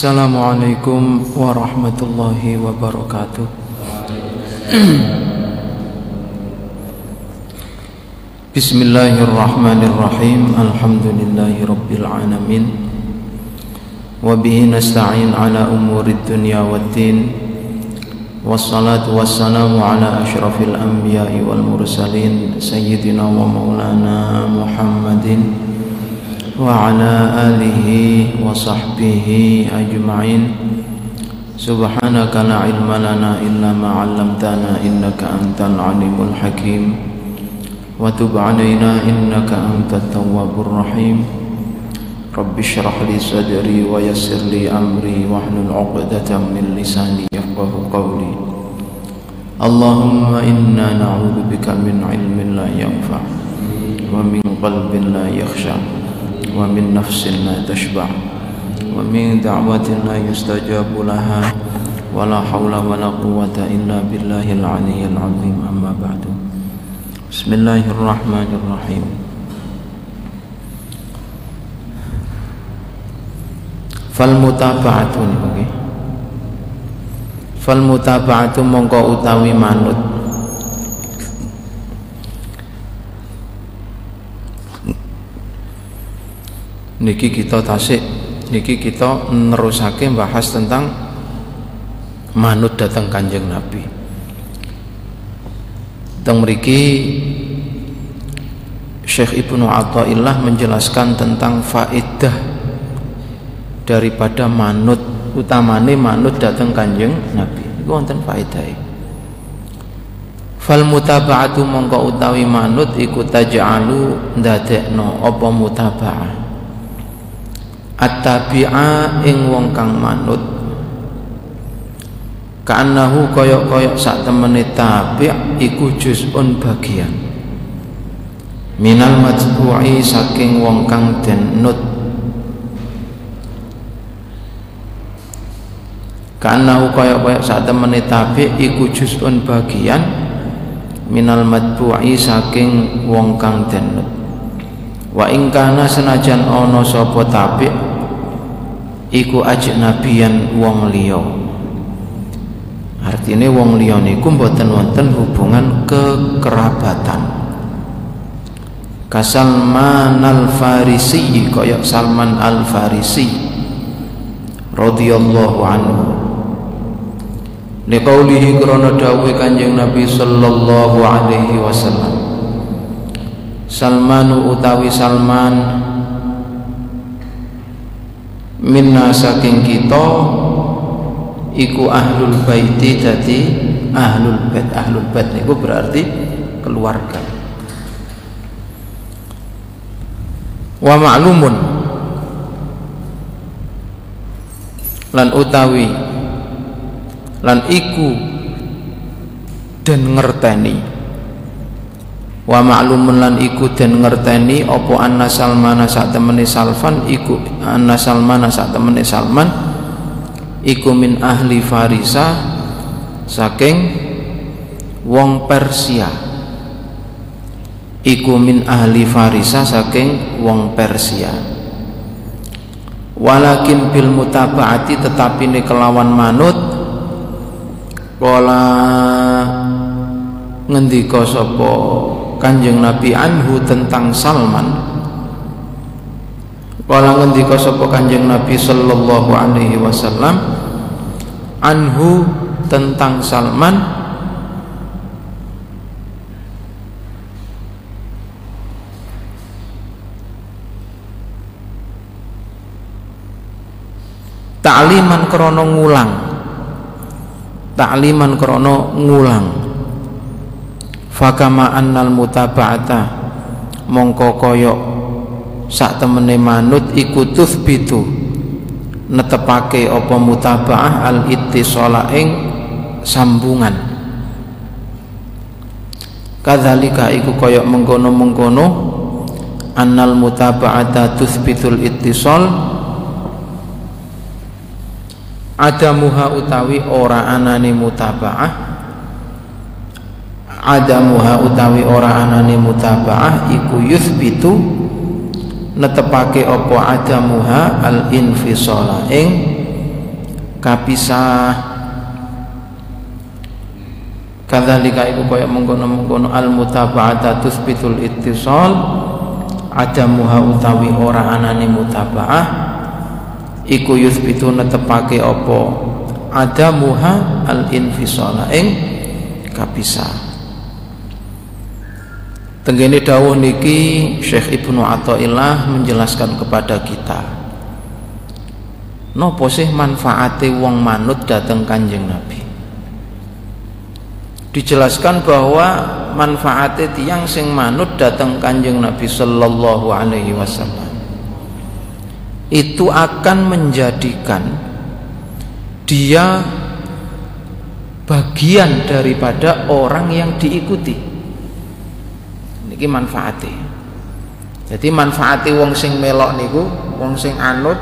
Assalamualaikum warahmatullahi wabarakatuh. Bismillahirrahmanirrahim. Alhamdulillahirabbil alamin. Wa bihi nasta'in ala umurid dunya waddin. Wassalatu wassalamu ala ashrafil anbiya'i wal mursalin sayyidina wa maulana Muhammadin wa ala alihi wa وصحبه أجمعين. سبحانك لا علم لنا إلا ما علمتنا إنك أنت العليم الحكيم. وتب علينا إنك أنت التواب الرحيم. رب اشرح لي صدري ويسر لي أمري واحلل عقدة من لساني يفقه قولي. اللهم إنا نعوذ بك من علم لا ينفع ومن قلب لا يخشع ومن نفس لا تشبع. ومن دعوة لا يستجاب لها ولا حول ولا قوة إلا بالله العلي العظيم أما بعد بسم الله الرحمن الرحيم فالمتابعة فالمتابعة mongko utawi manut niki kita tasik niki kita nerusake bahas tentang manut datang kanjeng Nabi. Tentang mriki Syekh Ibnu Athaillah menjelaskan tentang faedah daripada manut utamane manut datang kanjeng Nabi. Iku wonten faedahe fal mutaba'atu mongko utawi manut iku taj'alu ndadekno apa mutaba'ah at-tabi'a ing wong kang manut. Kanahu koyok-koyok sak temene tabi' iku juz'un bagian. Minal matbu'i saking wong kang den nut. Kanahu koyok-koyok sak temene tabi' iku juz'un bagian. Minal matbu'i saking wong kang den nut. Wa ingkana senajan ono sapa tabi' iku ajnabiyan wong liya. Artine wong liya niku mboten wonten hubungan kekerabatan. Kasalman al farisi kaya Salman al Farisi radhiyallahu anhu. Liqaulihi krana dawuhe Kanjeng Nabi sallallahu alaihi wasallam. Salmanu utawi Salman minna saking kita iku ahlul baiti dadi ahlul bait. Ahlul bait niku berarti keluarga. Wa ma'lumun. Lan utawi lan iku dan ngerteni wa ma'lumun lan iku den ngerteni apa anna salmana sak temene salfan iku anna salmana sak temene salman iku min ahli farisa saking wong persia. Iku min ahli farisa saking wong persia. Walakin bil mutabaati tetapi ini kelawan manut kala ngendika sapa Kanjeng Nabi anhu tentang Salman. Kala ngendika sapa Kanjeng Nabi sallallahu alaihi wasallam anhu tentang Salman Ta'liman krono ngulang. Ta'liman krono ngulang fakama annal mutaba'ata. Mongko koyok sak temene manut iku tuthbitu. Netepake apa mutaba'ah al ittisala ing sambungan. Kadzalika iku koyok mengkono-mengkono. Annal mutaba'ata tuthbitul ittisal. Adamuha utawi ora anane mutaba'ah adamuha utawi ora anane mutabaah iku yuthbitu netepake apa adamuha al infisala ing kapisah. Kadzalika iku kaya mengkono-mengkono al mutaba'ata tuthbitul ittisal adamuha utawi ora anane mutaba'ah iku yuthbitu netepake apa adamuha al infisala ing kapisah Tenggene dawuh niki Syekh Ibnu Athaillah menjelaskan kepada kita. Nopo sih manfaate wong manut datang Kanjeng Nabi? Dijelaskan bahwa manfaate tiang sing manut datang Kanjeng Nabi sallallahu alaihi wasallam itu akan menjadikan dia bagian daripada orang yang diikuti iki manfaate jadi manfaate wong sing melok niku wong sing anut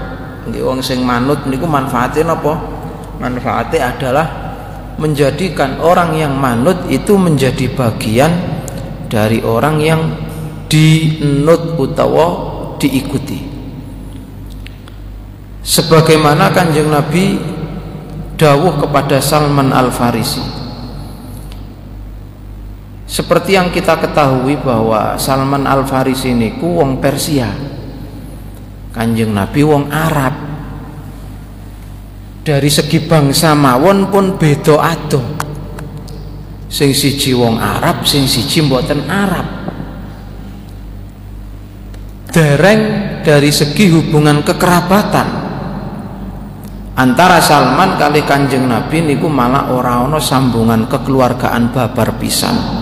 nggih wong sing manut niku manfaate napa? Manfaate adalah menjadikan orang yang manut itu menjadi bagian dari orang yang dinut utawa diikuti. Sebagaimana kanjeng Nabi dawuh kepada Salman Al Farisi seperti yang kita ketahui bahwa Salman Al Farisi ini ku wong Persia. Kanjeng Nabi wong Arab. Dari segi bangsa mawon pun beda adoh. Sing siji wong Arab, sing siji mboten Arab. Dereng dari segi hubungan kekerabatan antara Salman kali Kanjeng Nabi niku malah ora ana sambungan kekeluargaan babar pisan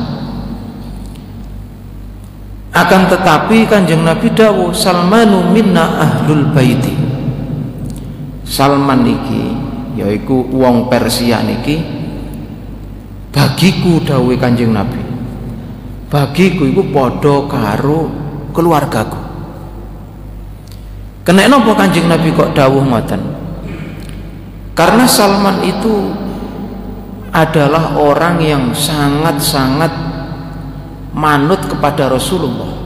akan tetapi kanjeng Nabi dawu Salmanu minna ahlul baiti. Salman niki yaiku wong Persia niki bagiku dawe kanjeng Nabi. Bagiku iku podo karo keluargaku. Kena nopo kanjeng Nabi kok dawuh ngoten? Karena Salman itu adalah orang yang sangat-sangat manut kepada Rasulullah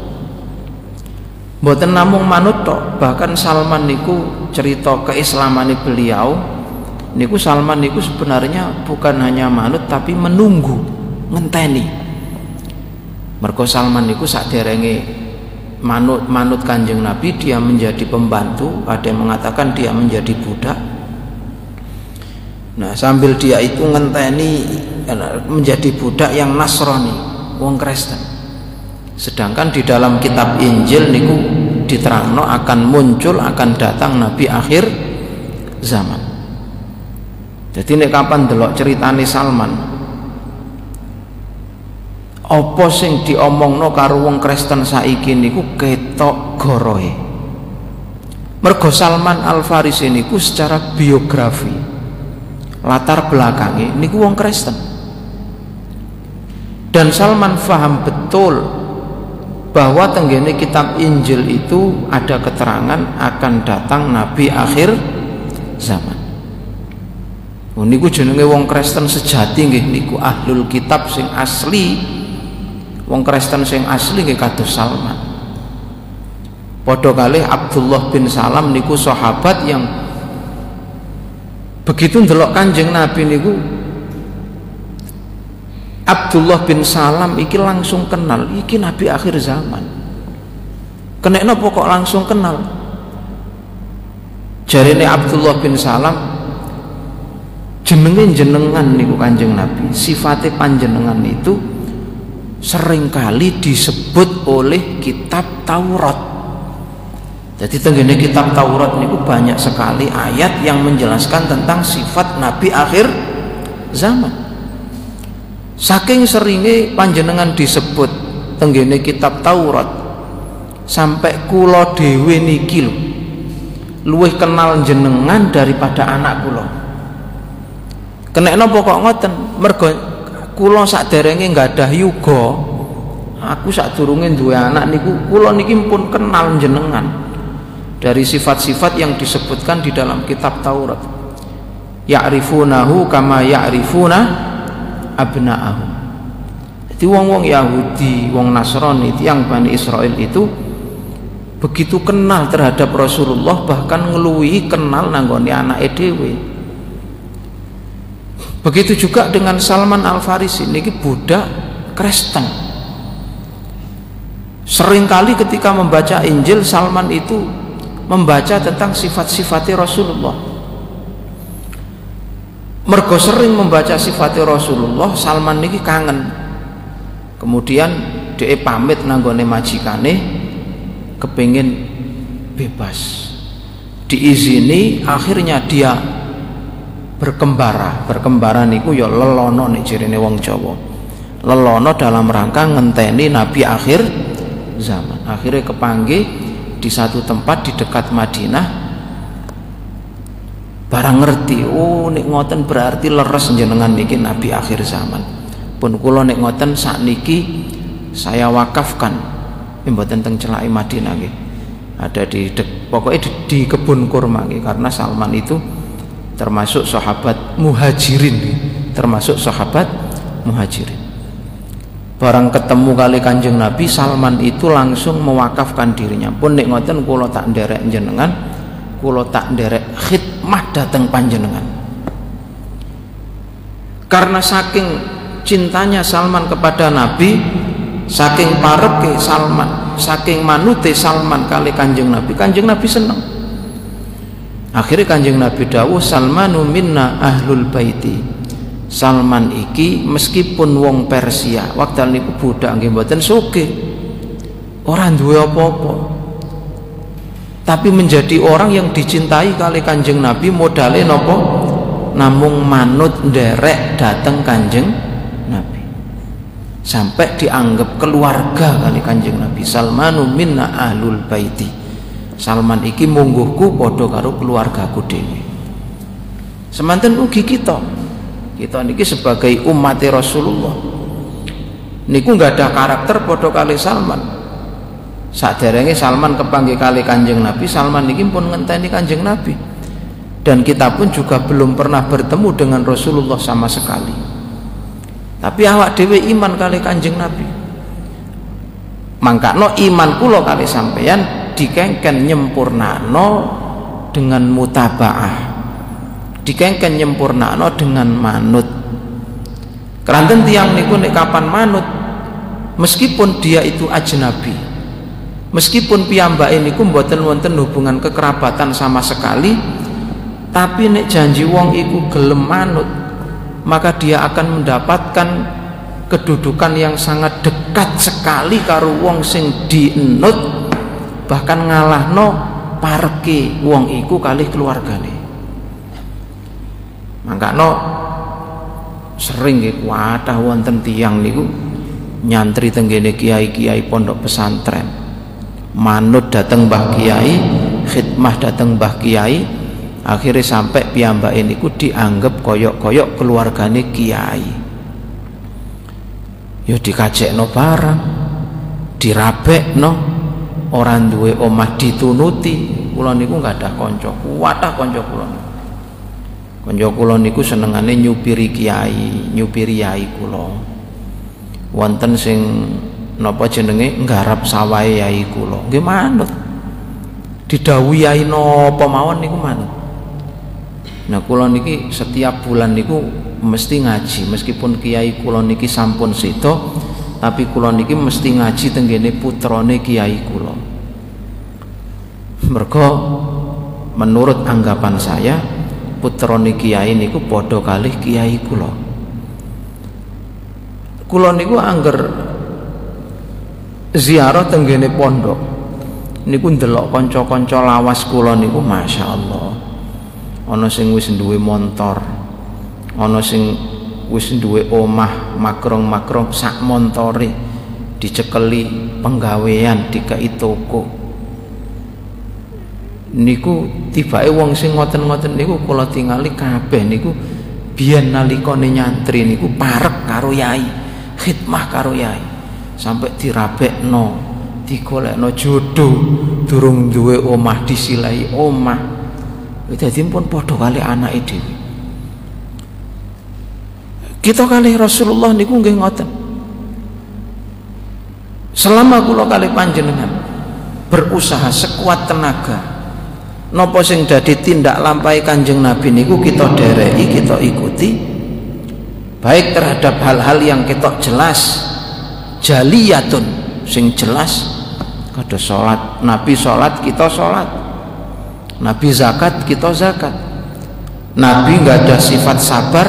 Mboten namung manut tok, bahkan Salman niku cerita keislaman beliau niku Salman niku sebenarnya bukan hanya manut tapi menunggu, ngenteni. Mergo Salman niku saderenge manut manut Kanjeng Nabi dia menjadi pembantu, ada yang mengatakan dia menjadi budak. Nah, sambil dia itu ngenteni menjadi budak yang Nasrani, wong Kristen. Sedangkan di dalam kitab Injil niku diterangno akan muncul akan datang nabi akhir zaman. Jadi ini kapan delok ceritane Salman? Apa sing diomongno karo wong Kristen saiki niku ketok gorohe? Mergo Salman Al Farisi niku secara biografi latar belakangnya niku wong Kristen dan Salman faham betul bahwa tenggene kitab Injil itu ada keterangan akan datang nabi akhir zaman. Oh niku jenenge wong Kristen sejati nggih niku ahlul kitab sing asli. Wong Kristen sing asli nggih kados Salman. Padha kalih Abdullah bin Salam niku sahabat yang begitu ndelok Kanjeng Nabi niku Abdullah bin Salam iki langsung kenal. Iki nabi akhir zaman. Kena nopo kok langsung kenal? Ini Abdullah bin Salam jenengin jenengan niku kanjeng nabi. Sifatnya panjenengan itu sering kali disebut oleh kitab Taurat. Jadi tenggine kitab Taurat niku banyak sekali ayat yang menjelaskan tentang sifat nabi akhir zaman Saking seringe panjenengan disebut tenggene kitab Taurat sampai kula dhewe niki luwih kenal jenengan daripada anak kula. Kenek napa kok ngoten? Mergo kula saderenge nggadah yuga aku sadurunge duwe anak niku kula niki pun kenal jenengan dari sifat-sifat yang disebutkan di dalam kitab Taurat. Ya'rifunahu kama ya'rifuna abna'ahum. Jadi wong-wong Yahudi, wong Nasrani, yang Bani Israel itu begitu kenal terhadap Rasulullah bahkan ngeluwi kenal nanggone anak dhewe. Begitu juga dengan Salman Al Farisi niki budak Kristen. Seringkali ketika membaca Injil Salman itu membaca tentang sifat-sifatnya Rasulullah mergo sering membaca sifatnya Rasulullah Salman niki kangen. Kemudian dia pamit nanggone majikane kepingin bebas. Diizini akhirnya dia berkembara. Berkembara niku ya lelono nih cirine wong Jawa. Lelono dalam rangka ngenteni nabi akhir zaman. Akhirnya kepanggih di satu tempat di dekat Madinah barang ngerti oh nek ngoten berarti leres jenengan niki nabi akhir zaman. Pun kula nek ngoten sak niki saya wakafkan. Mboten teng celake Madinah nggih. Ada di pokoknya di, di kebun kurma karena Salman itu termasuk sahabat muhajirin termasuk sahabat muhajirin. Barang ketemu kali kanjeng Nabi Salman itu langsung mewakafkan dirinya. Pun nek ngoten kula tak nderek jenengan kula tak nderek khidmah datang panjenengan. Karena saking cintanya Salman kepada Nabi saking pareke Salman saking manute Salman kali kanjeng Nabi kanjeng Nabi seneng. Akhirnya kanjeng Nabi dawuh Salmanu minna ahlul baiti. Salman iki meskipun wong Persia waktu niku budak nggih mboten suke orang dua apa-apa tapi menjadi orang yang dicintai kali kanjeng Nabi modalnya nopo? Namung manut derek dateng kanjeng sampai dianggap keluarga kali kanjeng Nabi. Salmanu minna ahlul baiti. Salman iki mungguhku podo karo keluargaku dewi semanten ugi kita. Kita niki sebagai umat Rasulullah. Niku nggak ada karakter podo kali Salman saat derenge Salman kepanggil kali kanjeng Nabi Salman niki pun ngenteni kanjeng Nabi. Dan kita pun juga belum pernah bertemu dengan Rasulullah sama sekali. Tapi awak dewe iman kali kanjeng Nabi. Mangkano iman kulo kali sampeyan dikengken nyempurnano dengan mutabaah. Dikengken nyempurnano dengan manut. Keranten tiang niku nek kapan manut meskipun dia itu ajnabi meskipun piyambak ini ku mboten wonten hubungan kekerabatan sama sekali tapi nek janji wong iku gelem manut maka dia akan mendapatkan kedudukan yang sangat dekat sekali karo wong sing dienut bahkan ngalahno parke wong iku kali keluargane. No sering nggih kuatah wonten tiang niku nyantri tenggene kiai-kiai pondok pesantren manut dateng Mbah Kiai khidmah dateng Mbah Kiai akhirnya sampai piyambak ini ku dianggap koyok-koyok keluargane kiai. Yo dikajek no barang dirabek no orang duwe omah ditunuti. Kula niku nggak ada konco kuatah konco kula konco kula niku senengane nyupiri kiai nyupiri yai kula. Wonten sing napa jenenge? Nggarap sawahe yai kula. Nggih manut. Didhawuhi yai napa mawon niku manut. Nah kula niki setiap bulan niku mesti ngaji. Meskipun kiai kula niki sampun sedo tapi kula niki mesti ngaji tenggene putrane kiai kula. Mergo menurut anggapan saya putrane kiai niku padha kalih kiai kula. Kula niku angger ziarah tenggene pondok. Niku ndelok kanca-kanca lawas kula niku masyaallah. Ana sing wis duwe montor ana sing wis duwe omah makrong-makrong sak montore dicekeli penggawean dikai toko. Niku tibake wong sing ngoten-ngoten niku kula tingali kabeh niku biyen nalikane nyantri niku parek karo yai khidmah karo yai sampai dirabekno digolekno jodoh durung duwe omah disilai omah. Jadi pun podo kali anak itu kita kali Rasulullah niku nggih ngoten. Selama kula kali panjenengan berusaha sekuat tenaga nopo sing dadi tindak lampai kanjeng Nabi niku kita dereki kita ikuti baik terhadap hal-hal yang kita jelas jaliyatun sing jelas kada salat. Nabi salat kita salat. Nabi zakat kita zakat. Nabi nggak ada sifat sabar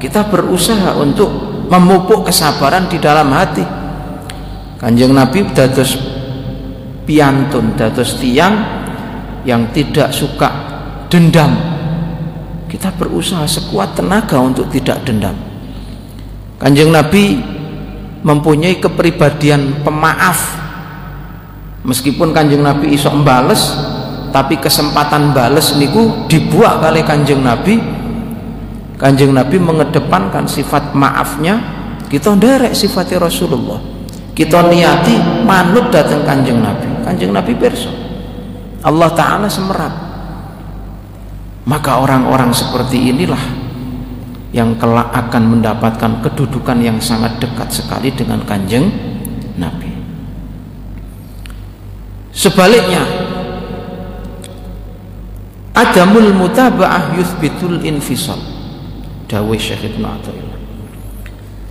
kita berusaha untuk memupuk kesabaran di dalam hati. Kanjeng nabi dados piantun dados tiang yang tidak suka dendam. Kita berusaha sekuat tenaga untuk tidak dendam. Kanjeng nabi mempunyai kepribadian pemaaf. Meskipun kanjeng nabi isok mbales tapi kesempatan bales niku dibuat kali kanjeng nabi. Kanjeng nabi mengedepankan sifat maafnya. Kita nderek sifatnya rasulullah. Kita niati manut datang kanjeng nabi. Kanjeng nabi perso Allah Ta'ala semerap maka orang-orang seperti inilah yang kelak akan mendapatkan kedudukan yang sangat dekat sekali dengan kanjeng Nabi. Sebaliknya adamul mutaba'ah yuthbitul infisal. Dawe Syekh Ibn Atta'illah.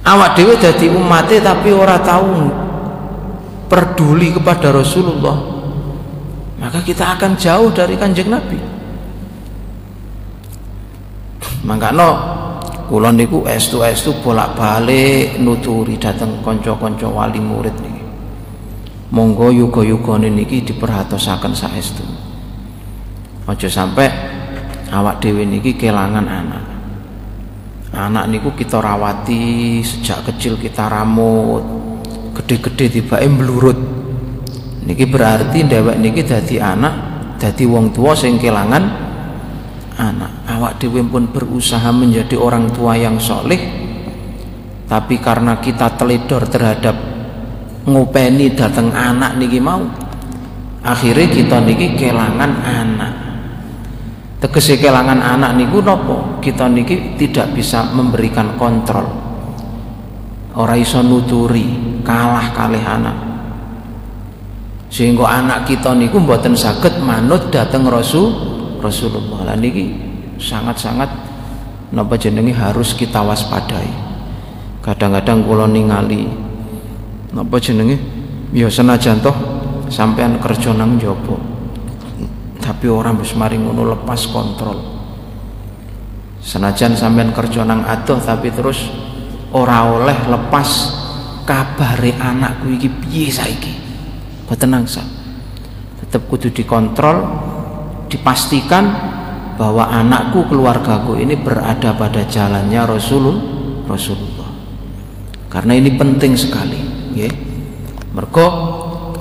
Awak dewe jadi umatnya tapi orang tahu peduli kepada Rasulullah. Maka kita akan jauh dari kanjeng Nabi. Maka kulon niku estu estu bolak balik nuturi datang konco-konco wali murid niki. Monggo yugo niki diperhatosaken saestu. Ojo sampai awak dewi niki kelangan anak. Anak niku kita rawati sejak kecil kita ramut gede-gede tiba blurut niki berarti dewek niki dadi anak dadi wong tua sing kelangan anak. Awak dewi pun berusaha menjadi orang tua yang soleh tapi karena kita teledor terhadap ngupeni datang anak niki mau akhirnya kita niki kelangan anak. Tegese kelangan anak niku nopo? Kita niki tidak bisa memberikan kontrol. Ora iso nuturi kalah kalih anak. Sehingga anak kita niku mboten saged manut dateng Rasul Rasulullah. Lah niki sangat-sangat napa jenenge harus kita waspadai. Kadang-kadang kula ningali napa jenenge ya senajan toh sampean kerja nang jopo. Tapi orang wis mari ngono lepas kontrol. Senajan sampean kerja nang adoh tapi terus ora oleh lepas kabare anakku iki piye saiki boten nangsa tetap kudu dikontrol dipastikan bahwa anakku keluargaku ini berada pada jalannya Rasulul Rasulullah karena ini penting sekali ya mergo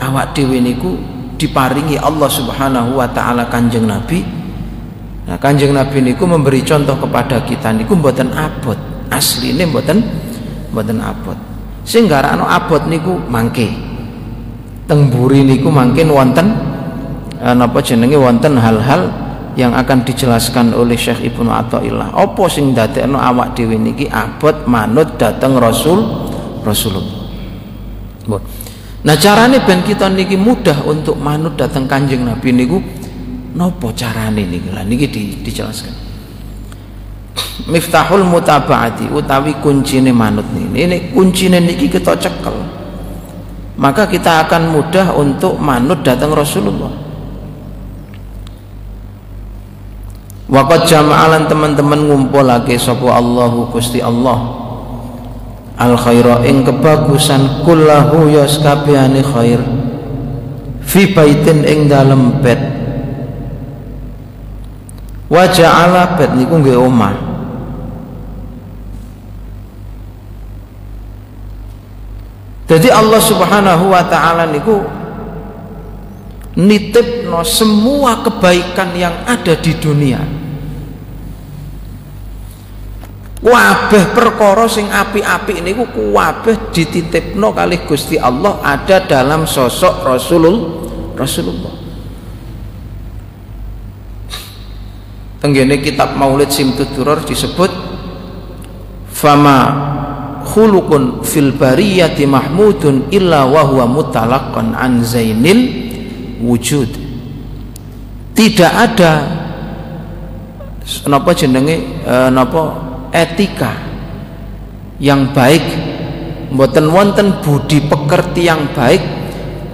awak dhewe niku diparingi Allah Subhanahu wa taala Kanjeng Nabi Nah, Kanjeng Nabi niku memberi contoh kepada kita niku mboten abot. Asline mboten mboten abot. Sing garano abot niku mangke teng buri niku mungkin wonten napa jenenge wonten hal-hal yang akan dijelaskan oleh Syekh Ibnu Athaillah. Apa sing dadekno awak dhewe niki abot manut dateng Rasul Rasulullah. Nah carane ben kita niki mudah untuk manut dateng Kanjeng Nabi niku nopo carane niki lah niki di, dijelaskan. Miftahul mutabaati utawi kuncine manut niki. Ini kuncine niki kita cekel maka kita akan mudah untuk manut datang Rasulullah Waqat jama'alan teman-teman ngumpul lagi sopo Allahu Gusti Allah. Al khaira ing kebagusan kullahu yaskabihani khair. Fi baitin ing dalem bed. Wa ja'ala bed niku nggih omah. Jadi Allah Subhanahu wa taala niku nitipno semua kebaikan yang ada di dunia. Wabeh perkara sing api-api niku kuwabeh dititipno kali Gusti Allah ada dalam sosok Rasulul Rasulullah. Tenggene kitab Maulid Simtud Duror disebut fama khuluqun fil bariyati mahmudun illa wa huwa mutalaqqan an zainil wujud tidak ada napa jenenge e, napa etika yang baik mboten wonten budi pekerti yang baik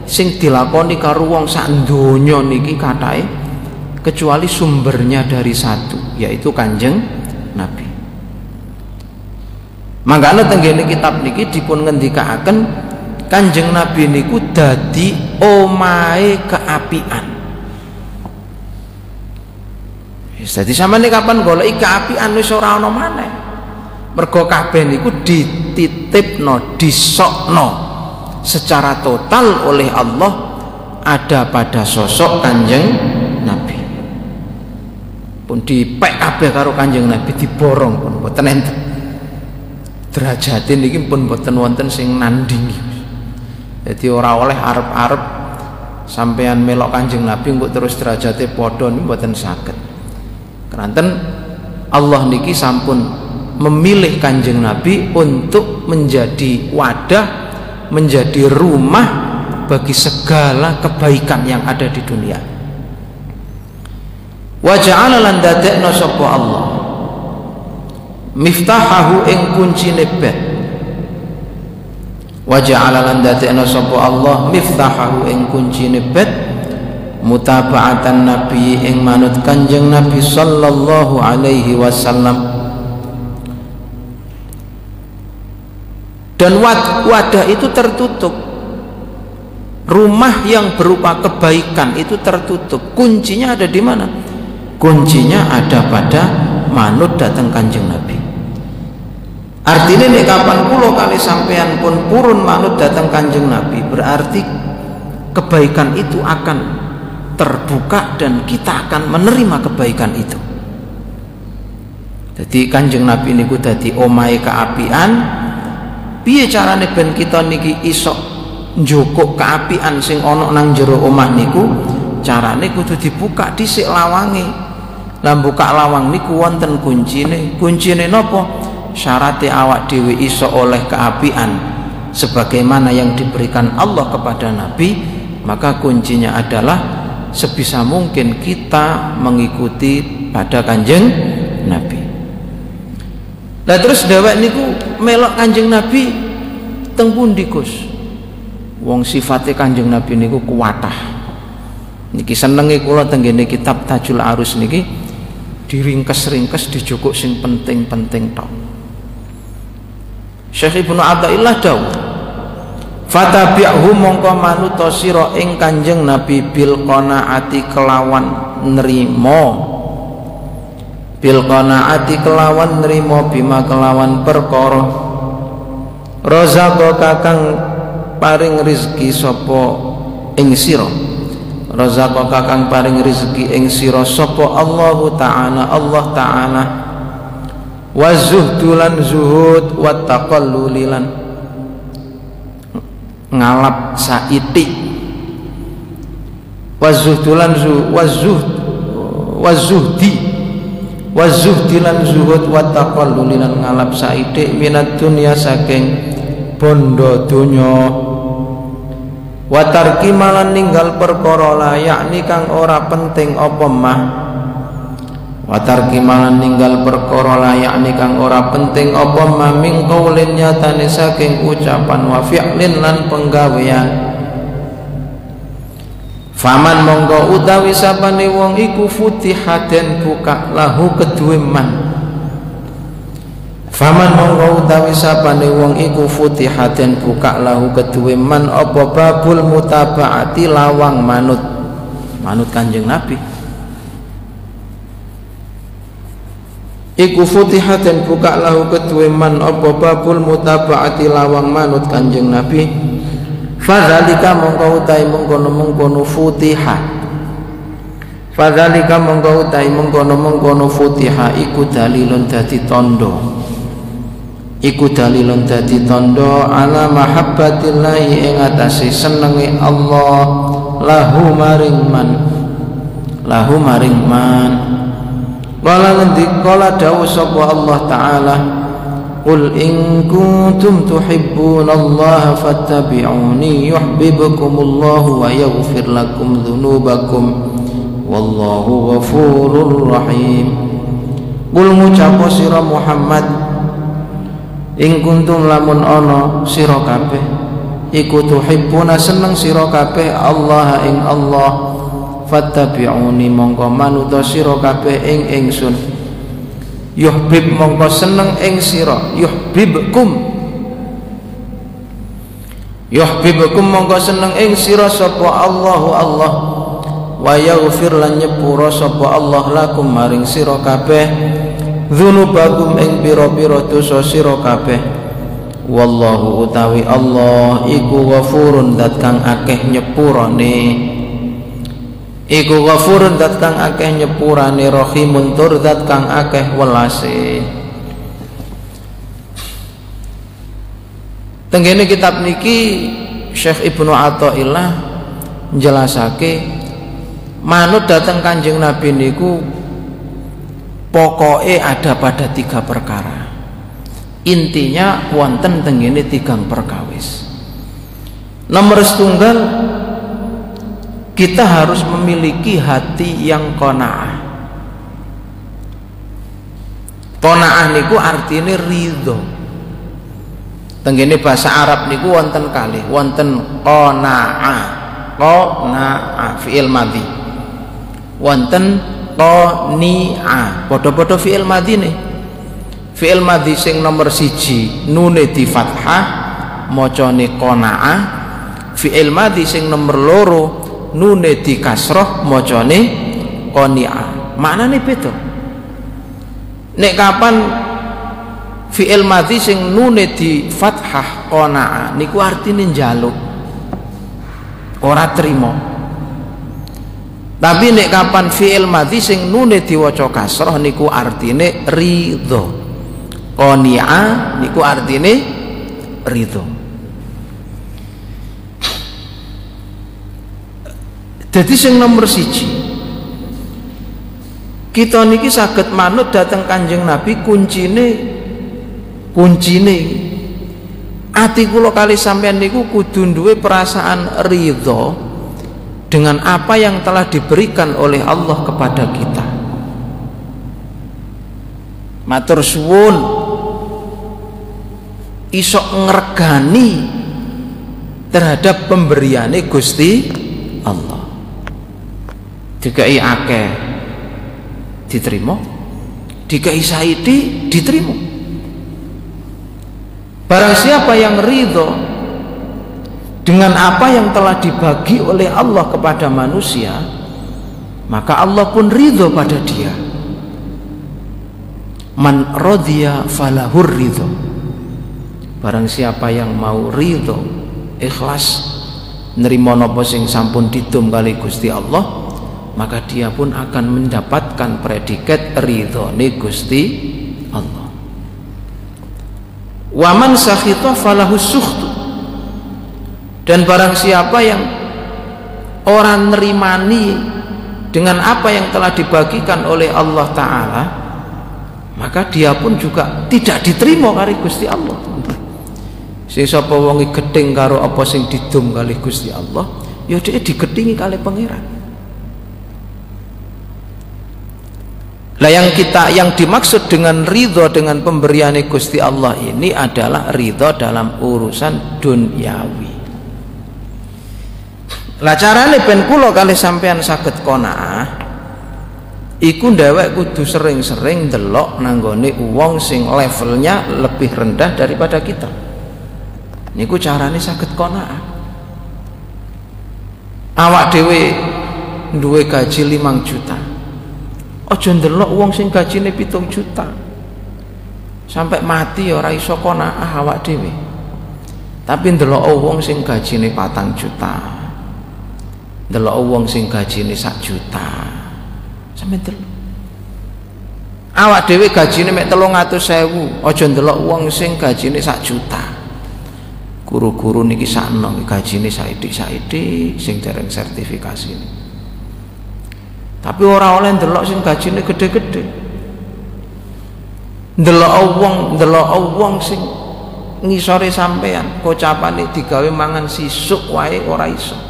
sing dilakoni karo wong sak donya niki katae kecuali sumbernya dari satu yaitu Kanjeng Nabi. Mangkane tenggene kitab niki dipun ngendikaaken Kanjeng Nabi niku dadi omahe keapian. Wis dadi sampeyan kapan goleki keapian wis ora ana maneh. Mergo kabeh niku dititipno, disokno secara total oleh Allah ada pada sosok Kanjeng Nabi. Pun dipek kabeh karo Kanjeng Nabi diborong pun boten enten. Derajate niki pun boten wonten sing nandingi. Jadi ora oleh arep-arep sampean melok Kanjeng Nabi kok terus derajate padha niku mboten saged. Keranten Allah niki sampun memilih kanjeng Nabi untuk menjadi wadah menjadi rumah bagi segala kebaikan yang ada di dunia. Wa ja'ala lan dadekno Allah? Miftahahu ing kuncine bet wa ja'ala lan Allah? Miftahahu ing kuncine bet mutaba'atan nabi ing manut kanjeng Nabi sallallahu alaihi wasallam. Dan wadah itu tertutup. Rumah yang berupa kebaikan itu tertutup. Kuncinya ada di mana? Kuncinya ada pada manut datang kanjeng nabi. Artinya nih kapan pulau kali sampean pun purun manut datang kanjeng nabi berarti kebaikan itu akan terbuka dan kita akan menerima kebaikan itu. Jadi kanjeng nabi ini ku dadi omai keapian. Piye carane ben kita niki iso njukuk keapian sing ana nang jero omah niku? Carane kudu dibuka dhisik lawange. Lah buka lawang niku wonten kuncine. Kuncine napa? Syaratnya awak dewi iso oleh keapian. Sebagaimana yang diberikan Allah kepada Nabi maka kuncinya adalah sebisa mungkin kita mengikuti pada kanjeng Nabi Lah terus dhewek niku melok Kanjeng Nabi teng pundi Gus? Wong sifate Kanjeng Nabi niku kuwatah. Niki senenge kula tenggene kitab Tajul Arus niki diringkes-ringkes dijukuk sing penting-penting tok. Syekh Ibnu Athaillah dawuh Fatabi'hu mongko manuta sira ing Kanjeng Nabi bil qanaati kelawan nrimo. Bil qanaati kelawan nrimo bima kelawan perkara. Razaqo kakang paring rizki sapa ing sira? Razaqo kakang paring rizki ing sira sapa Allah taala? Allah taala. Wa zuhdulan zuhud wa taqallulilan ngalap saiti. Wa zuhdulan zuhud wa zuhd wa zuhdi wa zuhdilan zuhud wa taqallulilan ngalap saithik minat dunya saking bondo donya. Wa tarki malan ninggal perkara la yakni kang ora penting apa mah wa tarki malan ninggal perkara yakni kang ora penting apa mah ming qaulin nyatane saking ucapan wa fi'lin lan penggawean. Faman monggo utawi sapane wong iku futihaten buka lahu kedue man Faman monggo utawi sapane wong iku futihaten buka lahu kedue man apa babul mutabaati lawang manut. Manut Kanjeng Nabi Iku futihaten buka lahu kedue man apa babul mutabaati lawang manut Kanjeng Nabi. Fadzalika mongko utai mengkono-mengkono futiha. Fadzalika mongko utai mengkono-mengkono futiha iku dalilun dadi tondo. Iku dalilun dadi tondo ala mahabbatillahi ing atase senenge Allah. Lahu maring man. Lahu maring man Kala ngendikala dawuh sapa Allah taala Qul in kuntum tuhibbunallaha fattabi'uni yuhibbukumullahu wa yaghfir lakum dhunubakum. Wallahu ghafurur rahim. Qul ngucap sira Muhammad In kuntum lamun ana sira kabeh iku tuhibbuna seneng sira kabeh Allah ing Allah fattabi'uni mongko manuta sira kabeh ing ingsun. Yuhbib mongko seneng ing sira. Yuhibbukum yuhibbukum mongko seneng ing sira sapa Allahu Allah. Wa yaghfir lan nyepura sapa Allah lakum maring sira kabeh. Dzunubakum ing pira-pira dosa sira kabeh. Wallahu utawi Allah iku ghafurun dat kang akeh nyepurane iku ghafurun dat kang akeh nyepurane rahimun tur dat kang akeh welase Tenggene kitab niki Syekh Ibnu Athaillah jelasake manut datang Kanjeng Nabi niku pokoknya ada pada tiga perkara. Intinya wonten tenggene tigang perkawis. Nomor setunggal kita harus memiliki hati yang kona'ah. Kona'ah niku artinya ridho. Tenggene bahasa Arab niku wonten kali wonten qanaa qanaa fi'il madhi. Wonten qani'a padha-padha fi'il madhi nih. Fi'il madhi sing nomor siji nune di fathah macane qanaa fi'il madhi sing nomor loro nune di kasroh macane qani'a. Maknane beda. Nek kapan fi'il madhi sing nune di fathah qanaa niku artine njaluk. Ora trimo. Tapi nek kapan fi'il madhi sing nune diwaca kasroh niku artine ridho. Qani'a niku artine ridho jadi sing nomor siji kita niki saged manut dateng kanjeng Nabi kuncine kuncine. Ati kula kali sampean niku kudu duwe perasaan ridho dengan apa yang telah diberikan oleh Allah kepada kita. Matur suwun. Isok ngregani terhadap pemberiane Gusti Allah dikai akeh diterima dikai saidi diterima Barang siapa yang ridho dengan apa yang telah dibagi oleh Allah kepada manusia, maka Allah pun ridho pada dia. Man falahur ridho. Barang siapa yang mau ridho, ikhlas, nerima nopo sing sampun ditum kali Gusti Allah, maka dia pun akan mendapatkan predikat ridho nih Gusti Allah. Waman sakhita falahu sukhtu. Dan barang siapa yang orang nerimani dengan apa yang telah dibagikan oleh Allah Ta'ala maka dia pun juga tidak diterima kali Gusti Allah. Sing sapa wonge gedeng karo apa sing didum kali Gusti Allah ya dia digedingi kali pangeran Lah yang kita yang dimaksud dengan ridho dengan pemberian Gusti Allah ini adalah ridho dalam urusan duniawi. Lah carane ben kula kali sampean saged qanaah iku ndewek kudu sering-sering delok nanggone wong sing levelnya lebih rendah daripada kita. Niku carane saged qanaah. Awak dhewe duwe gaji 5 juta aja ndelok wong sing gajine pitung juta. Sampai mati ora iso konaah awak dhewe. Tapi ndelok wong sing gajine patang juta. Ndelok wong sing gajine sak juta. Sampe delok awak dhewe gajine mek 300.000 aja ndelok wong sing gajine sak juta. Guru-guru niki sakno gajine saidik-saidik sing dereng sertifikasi. ini tapi orang oleh ndelok sing gajine gede-gede. Ndelok wong ndelok wong sing ngisore sampean kocapane digawe mangan sisuk wae ora iso.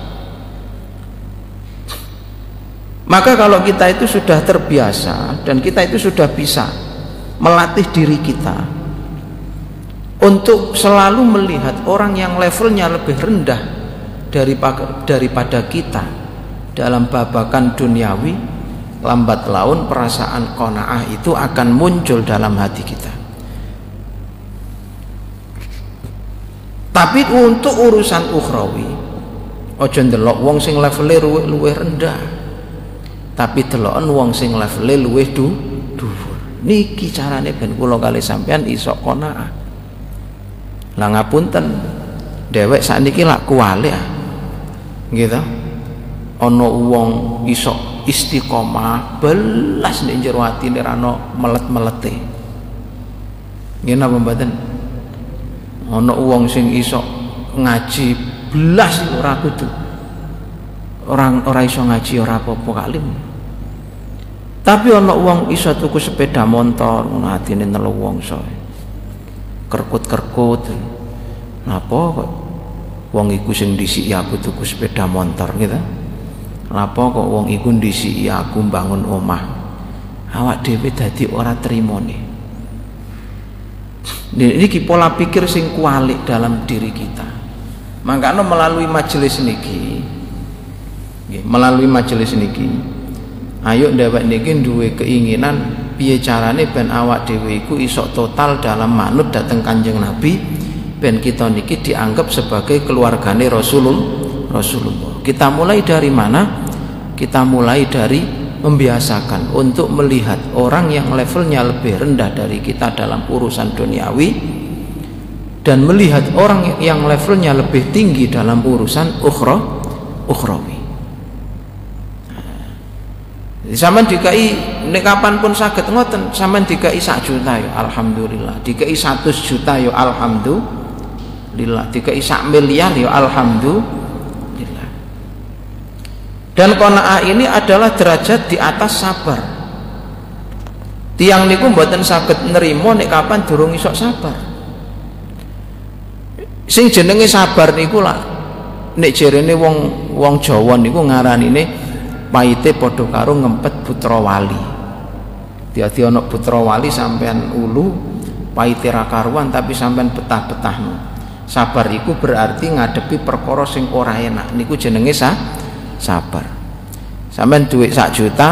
Maka kalau kita itu sudah terbiasa dan kita itu sudah bisa melatih diri kita untuk selalu melihat orang yang levelnya lebih rendah daripada kita dalam babakan duniawi lambat laun perasaan kona'ah itu akan muncul dalam hati kita. Tapi untuk urusan ukhrawi ojo ndelok wong sing levele luwih rendah. Tapi deloken wong sing levele luwih du dhuwur. Niki carane ben kula kali sampean iso kona'ah lah ngapunten dewek sakniki lak kuwale ah. Gitu ana wong iso istiqomah belas nek jero atine ra melet-melete. Nggih napa mboten? Ana wong sing iso ngaji belas ora kudu. Orang ora iso ngaji ora apa-apa kalim tapi ana wong iso tuku sepeda motor ngono atine nelu wong soe kerkut-kerkut. Napa kok wong iku sing disiki aku tuku sepeda motor gitu napa kok wong iku disiki aku bangun omah? Awak dhewe dadi ora trimo nih ini pola pikir sing kualik dalam diri kita. Makanya melalui majelis niki melalui majelis niki ayo ndawek niki duwe keinginan piye carane ben awak dhewe iku iso total dalam manut dateng Kanjeng Nabi ben kita niki dianggap sebagai keluargane Rasulullah Rasulullah. Kita mulai dari mana? Kita mulai dari membiasakan untuk melihat orang yang levelnya lebih rendah dari kita dalam urusan duniawi dan melihat orang yang levelnya lebih tinggi dalam urusan ukhra ukhrawi Zaman dikai nek kapan pun sakit ngoten, sampean dikai sak juta ya alhamdulillah. Dikai 100 juta ya alhamdulillah. Dikai sak miliar ya alhamdulillah. Dan qanaah ini adalah derajat di atas sabar. Tiang niku mboten saged nerima nek kapan durung iso sabar. Sing jenenge sabar niku lah nek jerene wong wong Jawa niku ngaranine paite padha karo ngempet putra wali dadi ana putra wali sampean ulu paite ra karuan tapi sampean betah-betahno sabar iku berarti ngadepi perkara sing ora enak niku jenenge sa sabar. Sampean duit sak juta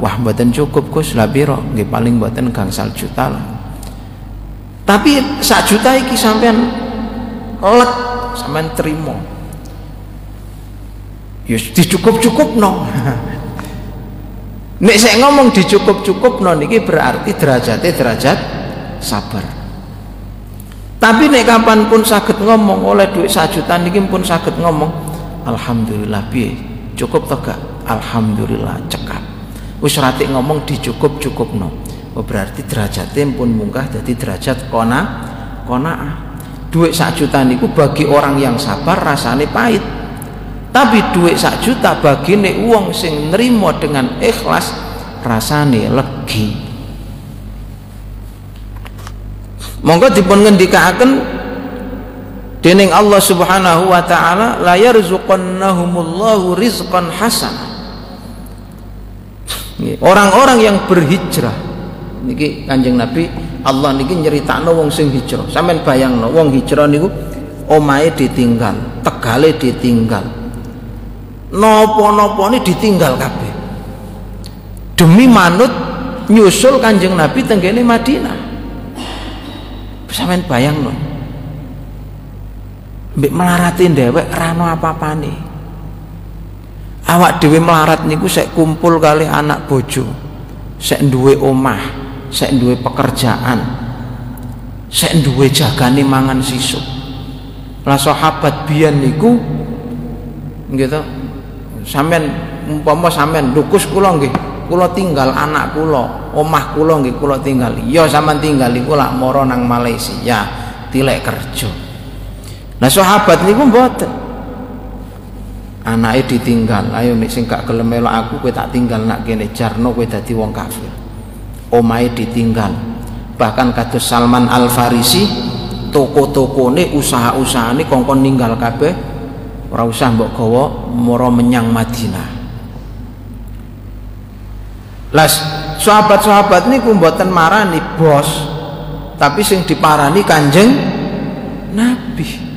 wah mboten cukup Gus. Lah piro? Nggih paling mboten gangsal juta lah. Tapi sak juta iki sampean let sampean terima ya dicukup-cukup no nek saya ngomong dicukup-cukup no niki berarti derajatnya derajat sabar. Tapi nek kapan pun sakit ngomong oleh duit sajutan niki pun sakit ngomong Alhamdulillah bi cukup toh gak? Alhamdulillah cekap. Wis rati ngomong dicukup-cukup no oh, berarti derajatnya pun munggah jadi derajat kona kona duit sajutan niku bagi orang yang sabar rasanya pahit. Tapi duit sak juta nek uang sing nerima dengan ikhlas rasane legi. Monggo dipun ngendikaken dening Allah Subhanahu wa taala la yarzuqannahumullahu rizqan hasan orang-orang yang berhijrah. Niki Kanjeng Nabi Allah niki nyeritakno wong sing hijrah. Sampean bayangno wong hijrah niku omahe ditinggal tegale ditinggal. Nopo-nopo ini ditinggal kabeh. Demi manut nyusul kanjeng Nabi tenggene Madinah. Sampean bayang no mbek melaratin dewek rano apa-apa nih awak dewi melarat niku sek kumpul kali anak bojo sek duwe omah sek duwe pekerjaan sek duwe jagane mangan sisuk. Lah sahabat biyen niku gitu sampean umpama sampean dukus kula nggih kula tinggal anak kula omah kula nggih kula tinggal. Ya sampean tinggal iku lak mara nang Malaysia tilek kerja nah sahabat niku mboten. Anake ditinggal ayo nek sing gak gelem aku kowe tak tinggal nak kene jarno kowe dadi wong kafir. Omahe ditinggal. Bahkan kados Salman Al Farisi toko-tokone usaha-usahane kongkon ninggal kabeh ora usah mbok gawa mara menyang Madinah. Las sahabat-sahabat niku mboten marani bos tapi sing diparani kanjeng nabi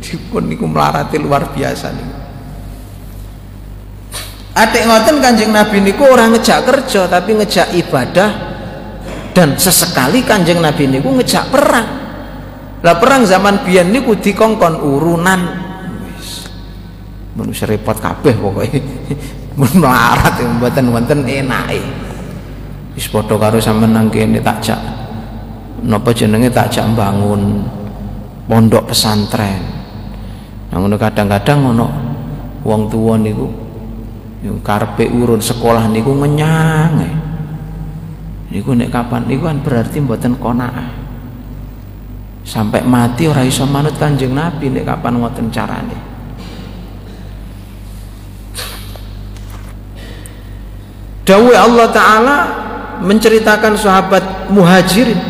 dipun niku melarati luar biasa niku Adik ngoten Kanjeng Nabi niku orang ngejak kerja tapi ngejak ibadah dan sesekali Kanjeng Nabi niku ngejak perang. Lah perang zaman biyen niku dikongkon urunan wis manusia repot kabeh pokoke. Mun melarat mboten wonten enake. Wis padha karo sampean nang kene tak jak napa jenenge tak jak bangun pondok pesantren. Ngono kadang-kadang ngono wong tuwa niku Yo karpe urun sekolah niku ngenyang. Niku nek kapan niku kan berarti mboten qanaah. Sampai mati ora iso manut Kanjeng Nabi nek kapan ngoten carane. Dawe Allah Ta'ala menceritakan sahabat muhajirin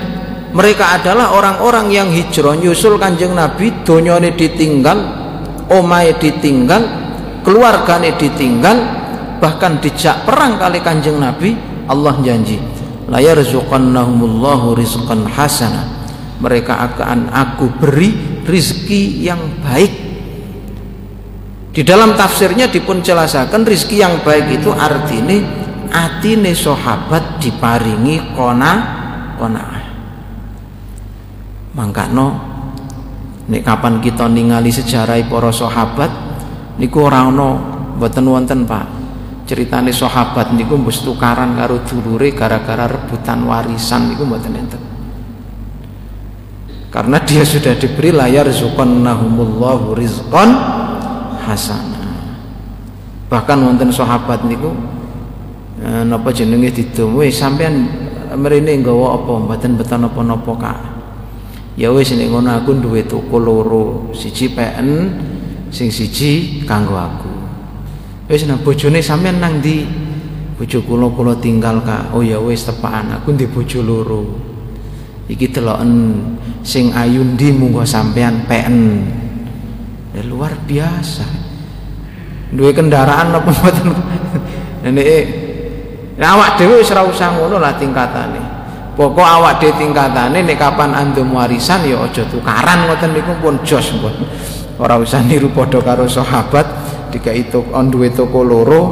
mereka adalah orang-orang yang hijrah nyusul kanjeng Nabi donyone ditinggal omae ditinggal keluargane ditinggal bahkan dijak perang kali kanjeng Nabi Allah janji la yarzuqannahumullahu rizqan hasana. Mereka akan aku beri rizki yang baik. Di dalam tafsirnya dipun jelasakan rizki yang baik itu artinya atine sahabat diparingi kona kona mangkano nek kapan kita ningali sejarah para sahabat niku ora ana mboten wonten Pak. Ceritane sahabat niku mbus tukaran karo dulure gara-gara rebutan warisan niku mboten enten. Karena dia sudah diberi layar zuqannahumullahu rizqan hasana bahkan wonten sahabat niku eh, napa jenenge didum wis sampean mrene nggawa apa? Mboten beton apa-napa Kak ya wis nek ngono aku duwe toko loro siji PN sing siji kanggo aku. Wis nang bojone sampean nang ndi? Bojo kula kula tinggal kak. Oh ya wis tepakan. Aku ndi bojo loro. Iki deloken sing ayu ndi munggo sampean peken? Ya, luar biasa. Duwe kendaraan apa mboten? Nek nah, awak dhewe wis ora usah ngono lah tingkatane pokok awak dhewe tingkatane nek kapan andum warisan ya aja tukaran ngoten niku pun jos pun. Ora usah niru padha karo sahabat tiga itu on duwe toko loro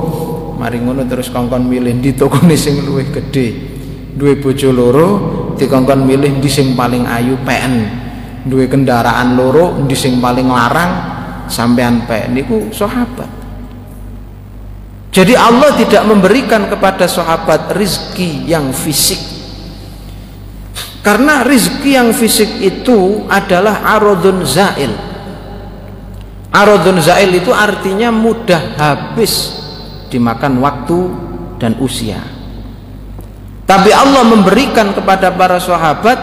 mari ngono terus kongkon milih di toko sing luwih gede duwe bojo loro dikongkon milih di sing paling ayu PN duwe kendaraan loro di sing paling larang sampean PN niku sahabat. Jadi Allah tidak memberikan kepada sahabat rizki yang fisik karena rizki yang fisik itu adalah arodun zail. Arodun zail itu artinya mudah habis dimakan waktu dan usia. Tapi Allah memberikan kepada para sahabat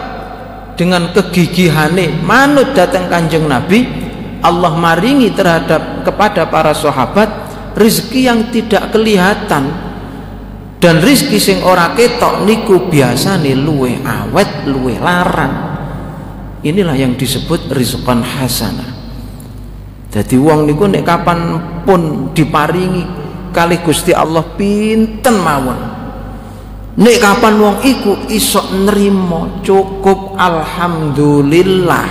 dengan kegigihane manut datang kanjeng Nabi Allah maringi terhadap kepada para sahabat rizki yang tidak kelihatan dan rizki sing ora ketok niku biasa nih luwe awet luwe larang inilah yang disebut rizqan hasanah jadi uang niku nek kapan pun diparingi kali Gusti Allah pinten mawon. Nek kapan wong iku isok nerimo cukup alhamdulillah.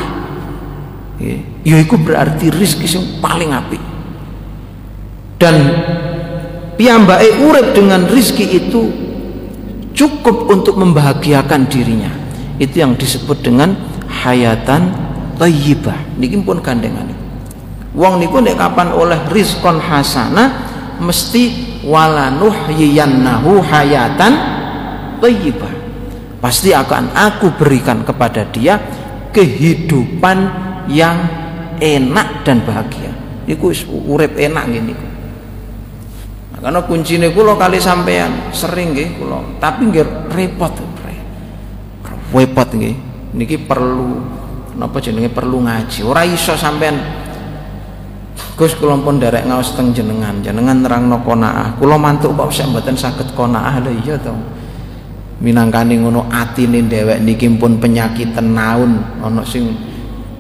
Ya iku berarti rezeki sing paling apik. Dan piyambake urip dengan rizki itu cukup untuk membahagiakan dirinya. Itu yang disebut dengan hayatan thayyibah. Niki pun gandengan wong niku nek kapan oleh rizkon hasana mesti walanuhyiyannahu hayatan thayyibah pasti akan aku berikan kepada dia kehidupan yang enak dan bahagia iku urip enak gini nah, karena kuncinya kulo kali sampean sering nggih kulo tapi nggih repot repot nggih. Niki perlu napa jenenge perlu ngaji. Ora iso sampean. Gus kula pun derek ngaos teng jenengan, jenengan nerangno qanaah. Kula mantuk kok sik mboten saged qanaah lho iya to. Minangkani ngono atine dhewek niki pun penyakitan naun, ana sing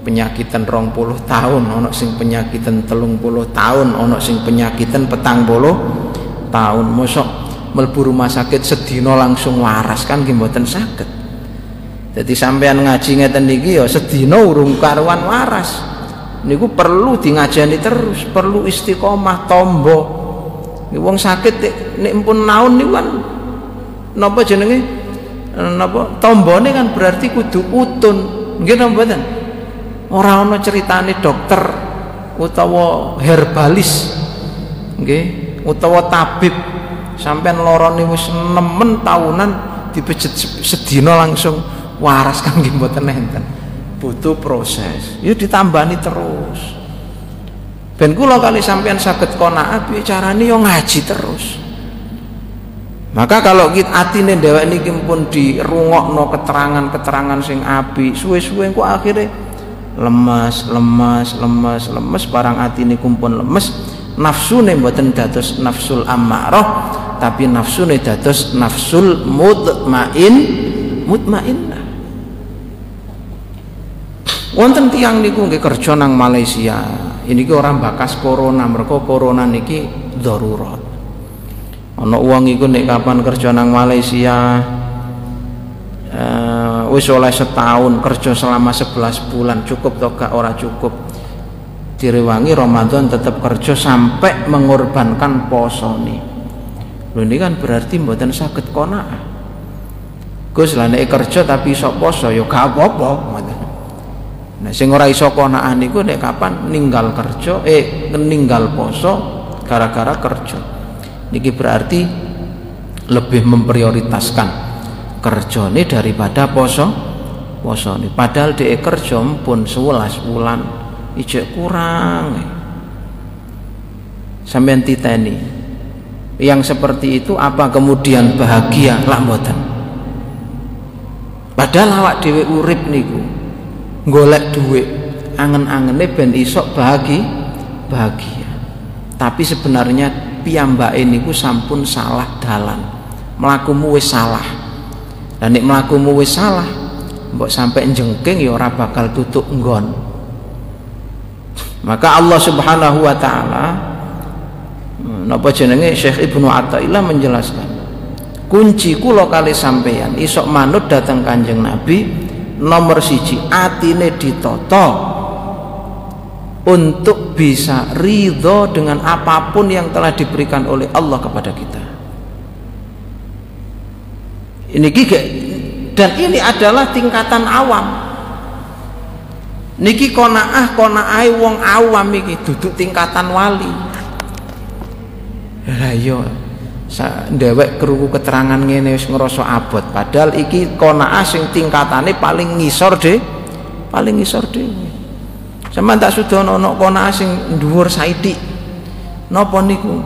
penyakitan rong puluh tahun, ana sing penyakitan telung puluh tahun, ana sing penyakitan petang puluh tahun. Mosok mlebu rumah sakit sedina langsung waras kan nggih saged. Jadi sampean ngaji ngeten niki ya sedina urung karuan waras. Niku perlu di ngajani terus, perlu istiqomah tombo. Wong sakit nek pun naun niku kan napa jenenge? Napa tombone kan berarti kudu utun. Nggih napa mboten? Ora ana ceritane dokter utawa herbalis. Nggih, utawa tabib. Sampean lorone wis nemen tahunan dipejet sedina langsung waras kan nggih mboten butuh proses. Ya ditambani terus. Ben kula kali sampean saged qanaah piye carane yo ngaji terus. Maka kalau kita atine dhewek niki pun dirungokno keterangan-keterangan sing api suwe-suwe kok akhirnya lemas lemas lemas lemas barang atine kumpul lemes nafsune mboten dados nafsul ammarah tapi nafsune dados nafsul mutmain mutmainnah wonten tiang niku nggih kerja nang Malaysia. Ini orang bakas corona mereka corona niki darurat. Ana uang iku nek kapan kerja nang Malaysia uh, wis oleh setahun kerja selama 11 bulan cukup atau gak? Ora cukup direwangi Ramadan tetap kerja sampai mengorbankan poso nih lho ini kan berarti mboten sakit qanaah Gus lah nek kerja tapi iso poso ya gak apa-apa Nah sing ora iso konaan niku nek kapan ninggal kerja eh ninggal poso gara-gara kerja. Niki berarti lebih memprioritaskan kerjane daripada poso poso nih. Padahal dia kerja pun 11 bulan ijek kurang. Sampeyan titeni. Yang seperti itu apa kemudian bahagia lah mboten. Padahal awak dhewe urip niku golek duit angen-angene ben isok bahagia bahagia tapi sebenarnya piyambak ini ku sampun salah dalan melakumu wis salah dan nek melakumu wis salah mbok sampai jengking ya ora bakal tutup nggon maka Allah Subhanahu wa taala napa jenenge? Syekh Ibnu Athaillah menjelaskan kunci kula kali sampeyan isok manut datang Kanjeng Nabi nomor siji atine ditoto untuk bisa ridho dengan apa pun yang telah diberikan oleh Allah kepada kita. Ini giga dan ini adalah tingkatan awam niki konaah konaai wong awam iki duduk tingkatan wali. Lah iya ndewek krungu keterangan ngene wis ngrasa abot. Padahal iki qanaah sing tingkatane paling ngisor de paling ngisor dhewe. Sampean tak sudah ana qanaah sing dhuwur saidi napa niku?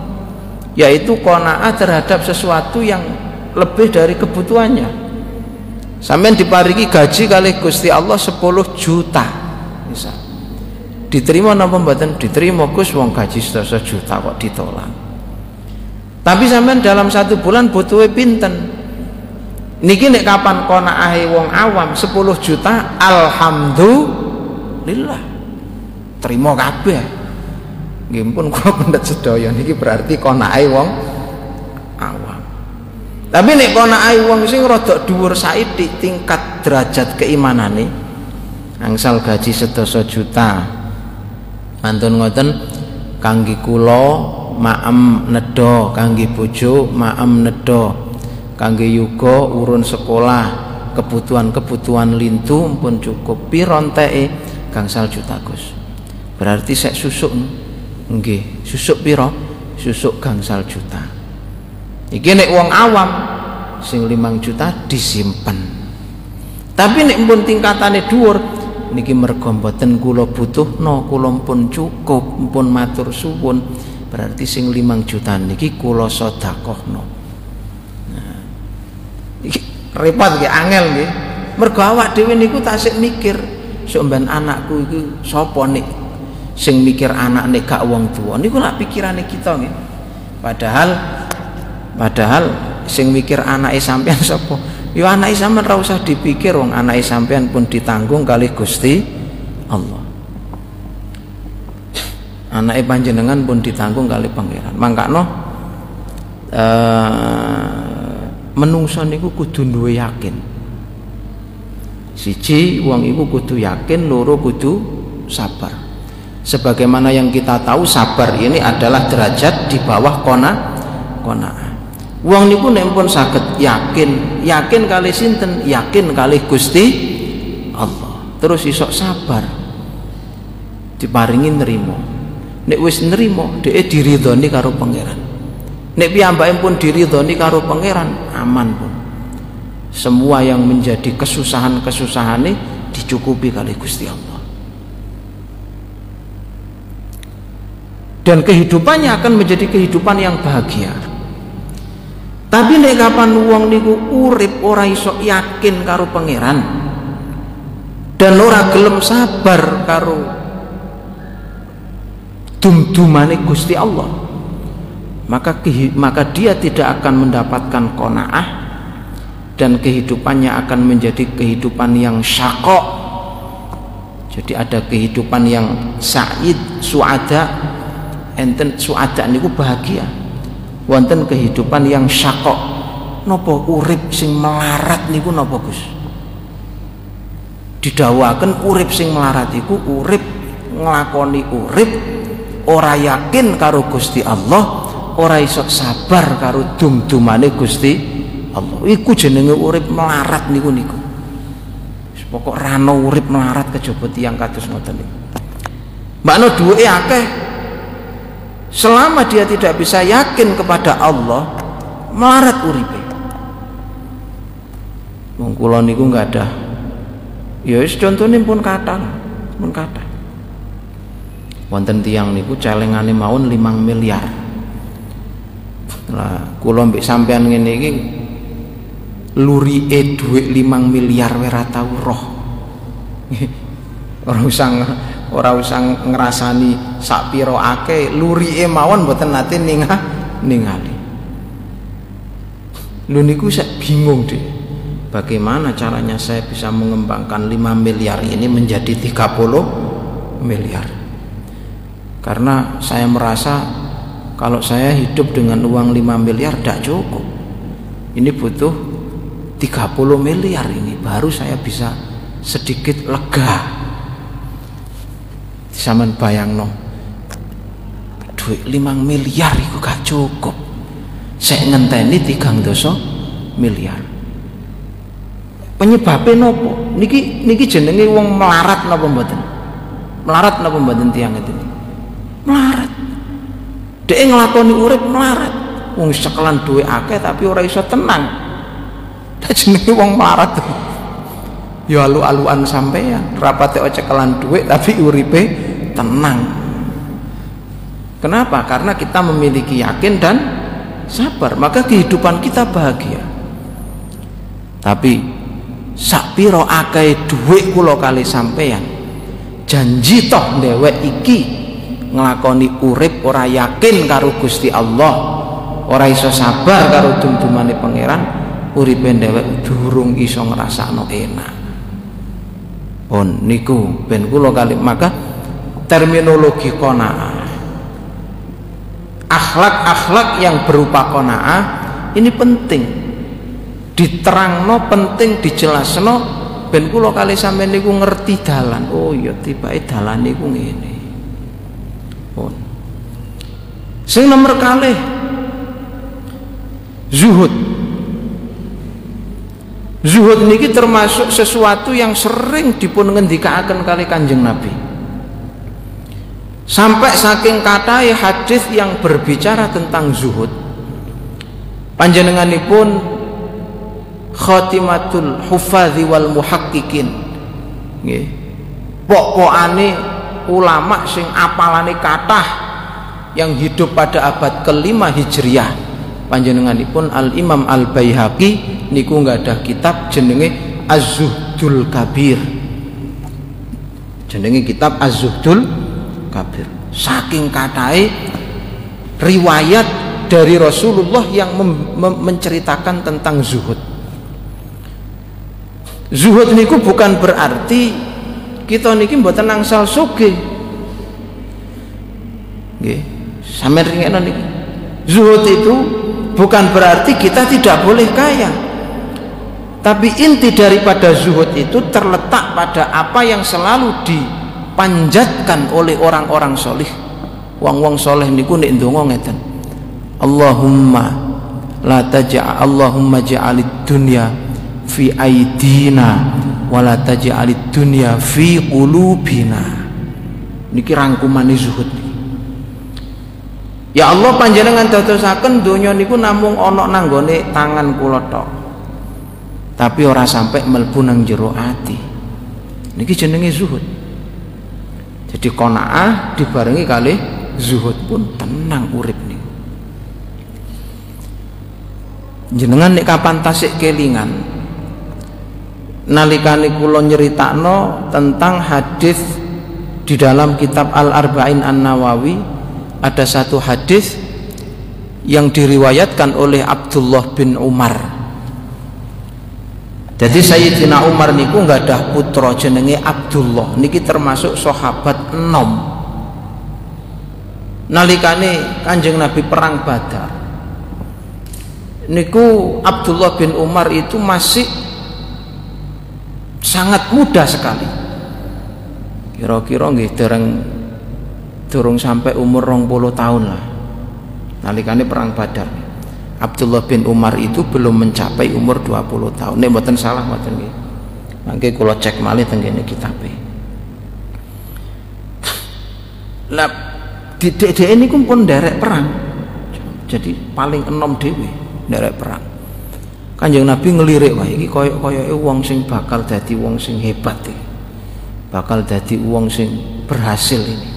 Yaitu qanaah terhadap sesuatu yang lebih dari kebutuhannya. Sampean diparingi gaji kali Gusti Allah 10 juta bisa diterima napa mboten? Diterima Gus wong gaji 10 juta kok ditolak. Tapi sampean dalam satu bulan butuh pinten? Niki nek kapan ahi wong awam 10 juta alhamdulillah. Terima kabeh. Nggih pun kula pendet sedaya. Niki berarti ahi wong awam. Tapi nek ahi wong sing rada dhuwur saiki tingkat derajat keimanane angsal gaji sedasa juta. Mantun ngoten kangge kula maem nedo kangge bojo maem nedo kangge yuga urun sekolah kebutuhan-kebutuhan lintu pun cukup. Pironteke gangsal juta Gus. Berarti sek susuk nggih susuk piro? Susuk gangsal juta. Iki nek wong awam sing limang juta disimpen. Tapi nek pun tingkatane dhuwur niki mergo mboten kula butuhno kula pun cukup pun matur suwun. Berarti sing limang juta niki kula sedekahno. Nah repot nggih angel nggih. Mergo awak dhewe niku tasik mikir sok anakku iku sapa nek sing mikir anak nek gak wong tuwa? Niku lak pikirane kita nggih. Padahal padahal sing mikir anake sampean sapa yo anake sampean ora usah dipikir wong anake sampean pun ditanggung kali Gusti Allah. Anake panjenengan pun ditanggung kali pangeran. Mangkano eh menungso niku kudu duwe yakin. Siji wong iku kudu yakin loro kudu sabar. Sebagaimana yang kita tahu sabar ini adalah derajat di bawah kona kona wong niku nek pun saged yakin. Yakin kali sinten? Yakin kali Gusti Allah. Terus isok sabar. Diparingi nerimo nek wis nerimo dhek diridhoni karo pangeran. Nek piyambake pun diridhoni karo pangeran aman pun. Semua yang menjadi kesusahan-kesusahan ini dicukupi kali Gusti Allah. Dan kehidupannya akan menjadi kehidupan yang bahagia tapi nek kapan wong niku urip ora iso yakin karo pangeran dan ora gelem sabar karo dum-dumane Gusti Allah maka maka dia tidak akan mendapatkan kona'ah dan kehidupannya akan menjadi kehidupan yang syakok. Jadi ada kehidupan yang sa'id suada enten suada niku bahagia wonten kehidupan yang syakok. Nopo urip sing melarat niku nopo Gus? Didawakan urip sing melarat iku urip ngelakoni urip ora yakin karo Gusti Allah ora iso sabar karo dum-dumane Gusti Allah. Iku jenenge urip melarat niku niku. Pokok rano urip melarat kejaba tiyang kados ngoten niku. Makna duwe akeh selama dia tidak bisa yakin kepada Allah melarat uripe. Wong kula niku enggak ada. Ya contone pun kata pun kata wonten tiang niku celengane mawon 5 miliar. Lah kula mbek sampean ngene iki lurike dhuwit 5 miliar we ora tau roh. Ora usah ora usah ngrasani sak pira akeh lurike mawon mboten nate ningah ningali. Lu niku saya bingung deh bagaimana caranya saya bisa mengembangkan 5 miliar ini menjadi 30 miliar? Karena saya merasa kalau saya hidup dengan uang 5 miliar tidak cukup. Ini butuh 30 miliar ini baru saya bisa sedikit lega zaman bayang no duit 5 miliar itu gak cukup. Saya ngenteni tigang doso miliar. Penyebabnya nopo? Niki niki jenenge wong melarat nopo mboten? Melarat nopo mboten tiang itu melarat. Dia ngelakoni urip melarat. Wong sekelan duwe akeh tapi ora iso tenang. Jenenge wong melarat ya alu-aluan sampean rapate cekelan duit tapi uripe tenang. Kenapa? Karena kita memiliki yakin dan sabar. Maka kehidupan kita bahagia. Tapi sakpiro akeh duit kula kali sampean janji toh dewek iki nglakoni urip ora yakin karo Gusti Allah ora iso sabar karo dum-dumane pangeran uripe dhewek durung iso ngrasakno enak. Pun niku ben kula kali maka terminologi qanaah. Akhlak-akhlak yang berupa qanaah ini penting. Diterangno penting dijelasno. Ben kula kali sampeyan niku ngerti dalan. Oh iya tibake dalan niku ngene. Pun. Sing nomor kali zuhud. Zuhud niki termasuk sesuatu yang sering dipun ngendikaaken kali kanjeng Nabi sampai saking kata hadis yang berbicara tentang zuhud. Panjenenganipun khatimatul hufadhi wal muhaqqiqin. Nggih. Pokokane ulama sing apalane kathah yang hidup pada abad kelima hijriyah panjenenganipun Al Imam Al Baihaqi niku nggak ada kitab jenenge Az-Zuhdul Kabir. Jenenge kitab Az-Zuhdul Kabir. Saking katai riwayat dari Rasulullah yang menceritakan tentang zuhud. Zuhud niku bukan berarti kita niki mboten angsal sugih. Nggih sampeyan ringekno niki. Zuhud itu bukan berarti kita tidak boleh kaya. Tapi inti daripada zuhud itu terletak pada apa yang selalu dipanjatkan oleh orang-orang solih. Wong-wong soleh niku nek ndonga ngeten Allahumma la taj'a Allahumma ja'alid dunya fi aidina wa la taj'alid dunya fi qulubina. Niki rangkumane zuhud Ya Allah panjenengan dadosaken donya niku namung ana nanggone tangan kula tapi ora sampai melbu nang jero ati. Niki jenenge zuhud jadi konaah dibarengi kali zuhud. Pun tenang urip nih jenengan nek kapan tasik kelingan nalikane kula nyeritakno tentang hadis di dalam kitab Al Arba'in An Nawawi ada satu hadis yang diriwayatkan oleh Abdullah bin Umar jadi Sayyidina Umar niku nggak ada putra jenenge Abdullah. Niki termasuk sahabat enom. Nalikane kanjeng Nabi perang Badar. Niku Abdullah bin Umar itu masih sangat muda sekali. Kira-kira nggih dereng durung sampai umur 20 tahun lah. Nalikane perang Badar Abdullah bin Umar itu belum mencapai umur 20 tahun. Ini buatan salah buatan ini. Mangke kalau cek malih tenggene kitab Lah di dede ini pun derek perang. Jadi paling enom dewi derek perang. Kanjeng Nabi ngelirik wah iki koyok-koyoke wong sing bakal dadi wong sing hebat iki. Bakal dadi wong sing berhasil ini.